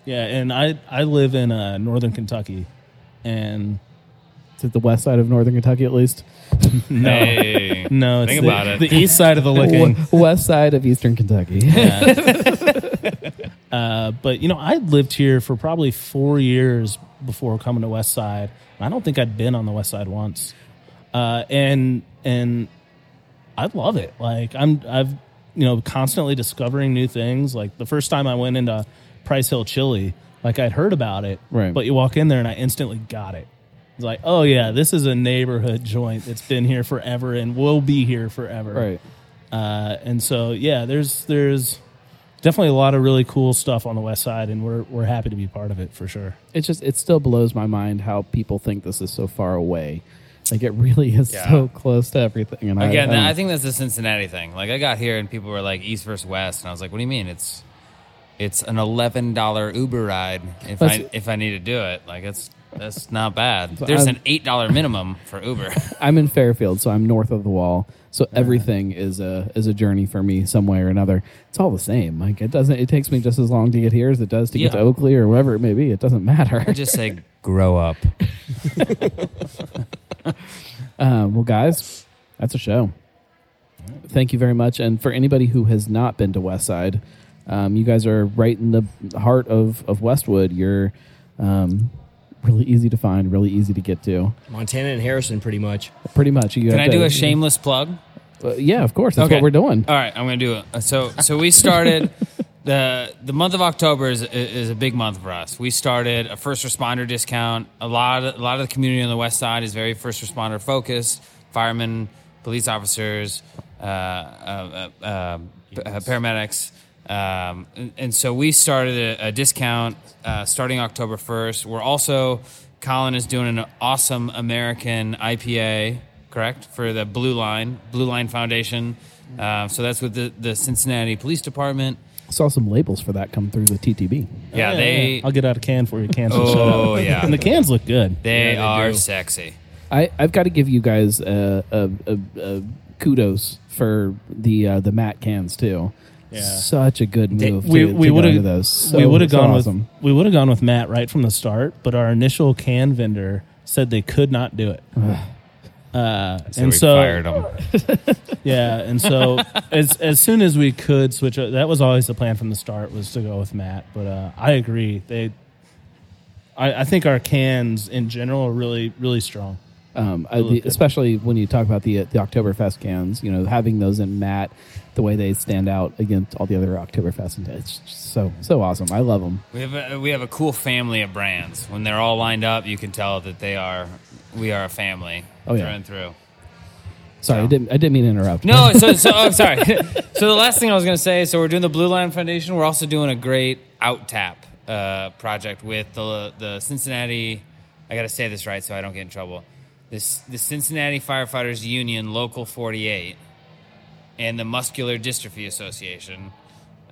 Yeah, and I I live in uh, northern Kentucky, and Is it the west side of northern Kentucky at least? no, hey no, it's Think the, about it. the east side of the licking. West side of eastern Kentucky. Uh, but you know, I lived here for probably four years before coming to West Side. I don't think I'd been on the West Side once, uh, and and I love it. Like I'm, I've you know constantly discovering new things. Like the first time I went into Price Hill Chili, like I'd heard about it, Right. But you walk in there and I instantly got it. It's like, oh yeah, this is a neighborhood joint that's been here forever and will be here forever, right. uh, and so yeah, there's there's definitely a lot of really cool stuff on the west side, and we're we're happy to be part of it for sure. It just it still blows my mind how people think this is so far away. Like it really is Yeah. so close to everything. And Again, I, I, think that's the Cincinnati thing. Like I got here and people were like East versus West, and I was like, "What do you mean? It's it's an eleven dollar Uber ride if I if I need to do it. Like it's that's not bad. There's I'm- an eight dollar minimum for Uber. I'm in Fairfield, so I'm north of the wall. So everything is a is a journey for me some way or another. It's all the same. Like it doesn't. It takes me just as long to get here as it does to get to Oakley or wherever it may be. It doesn't matter. I just say grow up. Um, well, guys, that's a show. Thank you very much. And for anybody who has not been to Westside, um, you guys are right in the heart of, of Westwood. You're um, really easy to find, really easy to get to. Montana and Harrison, pretty much. Pretty much. You Can have I do a shameless plug? Uh, yeah, of course. That's Okay. what we're doing. All right, I'm going to do it. So, so we started the the month of October is is a big month for us. We started a first responder discount. A lot of, a lot of the community on the west side is very first responder focused. Firemen, police officers, uh, uh, uh, uh, p- uh, paramedics. Um, and, and so we started a, a discount uh, starting October 1st. We're also, Colin is doing an awesome American IPA, correct, for the Blue Line, Blue Line Foundation. Uh, so that's with the, the Cincinnati Police Department. Saw some labels for that come through the TTB. Yeah, they I'll get out a can for you. Cans. will shut Oh, yeah. and the cans look good. they, Yeah, they are do. sexy. I, I've got to give you guys a, a, a, a kudos for the uh, the matte cans too. Yeah. Such a good move. we to, we to would have those. So, we would have so gone awesome. with we would have gone with matte right from the start, but our initial can vendor said they could not do it. Uh, So and we so fired them. yeah, and so as as soon as we could switch, that was always the plan from the start was to go with matte. But uh, I agree, they, I, I think our cans in general are really really strong. Um, I, the, especially when you talk about the the Oktoberfest cans, you know, having those in matte, the way they stand out against all the other Oktoberfest, and it's so so awesome. I love them. We have a, we have a cool family of brands. When they're all lined up, you can tell that they are we are a family Oh, yeah. through and through. Sorry, I didn't I didn't mean to interrupt. No, so, so oh, sorry. so the last thing I was going to say, so we're doing the Blue Line Foundation. We're also doing a great out tap uh, project with the the Cincinnati. I got to say this right so I don't get in trouble. This the Cincinnati Firefighters Union Local 48 and the Muscular Dystrophy Association.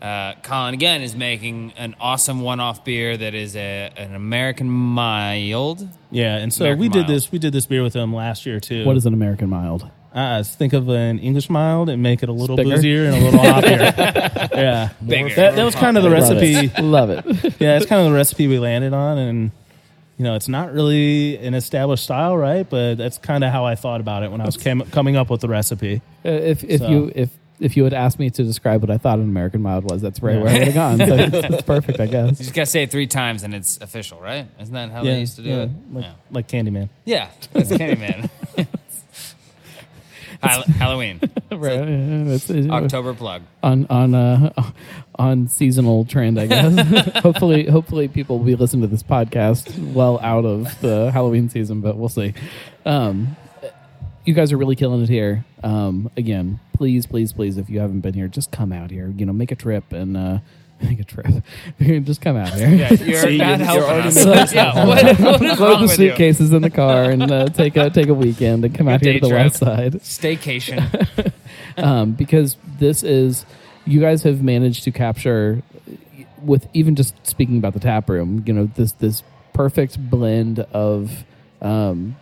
Uh, Colin again is making an awesome one-off beer that is a, an American mild. Yeah, and so American we did mild. this. We did this beer with him last year too. What is an American mild? Uh, think of an English mild and make it a little Bigger? boozier and a little hoppier. yeah, Bigger. That, that was kind of the Love recipe. it. Love it. yeah, it's kind of the recipe we landed on, and you know, it's not really an established style, right? But that's kind of how I thought about it when I was came, coming up with the recipe. Uh, if if So- you if if you had asked me to describe what I thought an American mild was, that's right where I would have gone. So it's, it's perfect, I guess. You just got to say it three times and it's official, right? Isn't that how they used to do yeah, it? like, yeah. like Candyman. Yeah, that's Candyman. Hall- Halloween, Right, yeah, it's- October plug. on on uh, on seasonal trend, I guess. hopefully, hopefully people will be listening to this podcast well out of the Halloween season, but we'll see. Um, you guys are really killing it here. Um, again, please, please, please, if you haven't been here, just come out here. You know, make a trip and uh, make a trip. just come out here. You're See, not you're- helping you're already us. yeah, what, what is Load the with you? suitcases in the car and uh, take a take a weekend and come out here to the trip. west side. Staycation. um, because this is you guys have managed to capture with even just speaking about the tap room you know this this perfect blend of um,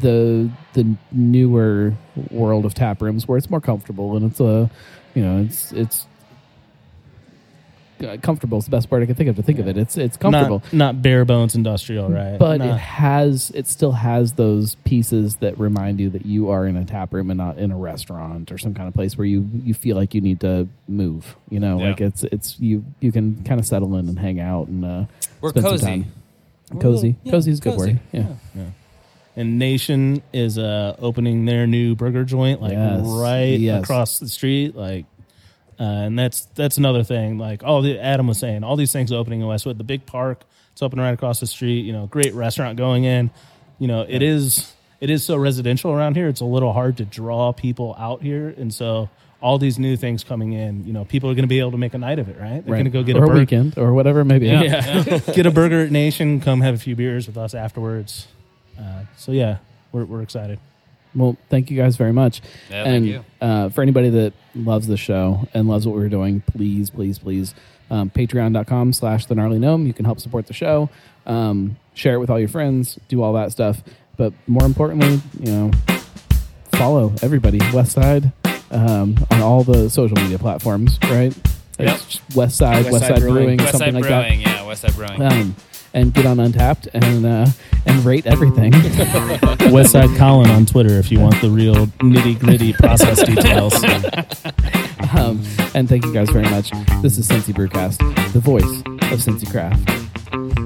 the the newer world of tap rooms where it's more comfortable and it's a you know it's it's comfortable is the best word I can think of to think of it it's it's comfortable Not, not bare bones industrial, right? but Not- it has it still has those pieces that remind you that you are in a tap room and not in a restaurant or some kind of place where you you feel like you need to move you know Yeah. like it's it's you you can kind of settle in and hang out and uh We're spend some cozy. time. We're cozy little- yeah, cozy is a good cozy. word yeah, and Nation is uh, opening their new burger joint like Yes. right Yes. across the street, like. Uh, and that's that's another thing. Like all the Adam was saying, all these things opening in Westwood, the big park, it's open right across the street. You know, great restaurant going in. You know, it is it is so residential around here. It's a little hard to draw people out here, and so all these new things coming in, you know, people are going to be able to make a night of it, right? They're going to go get or a burger, weekend or whatever maybe yeah, get a burger at Nation, come have a few beers with us afterwards. Uh, so yeah, we're we're excited. Well, thank you guys very much. Yeah, thank and you. Uh, for anybody that loves the show and loves what we're doing, please, please, please, um, patreon.com slash the gnarly gnome. You can help support the show, um, share it with all your friends, do all that stuff. But more importantly, you know, follow everybody, West Side, um, on all the social media platforms, right? It's just West Side, West, Side, Brewing, West something Side like Brewing, yeah, West Side Brewing. Um, and get on Untappd and uh, and rate everything. Westside Colin on Twitter if you want the real nitty gritty process details. Um, and thank you guys very much. This is Cincy Brewcast, the voice of Cincy Craft.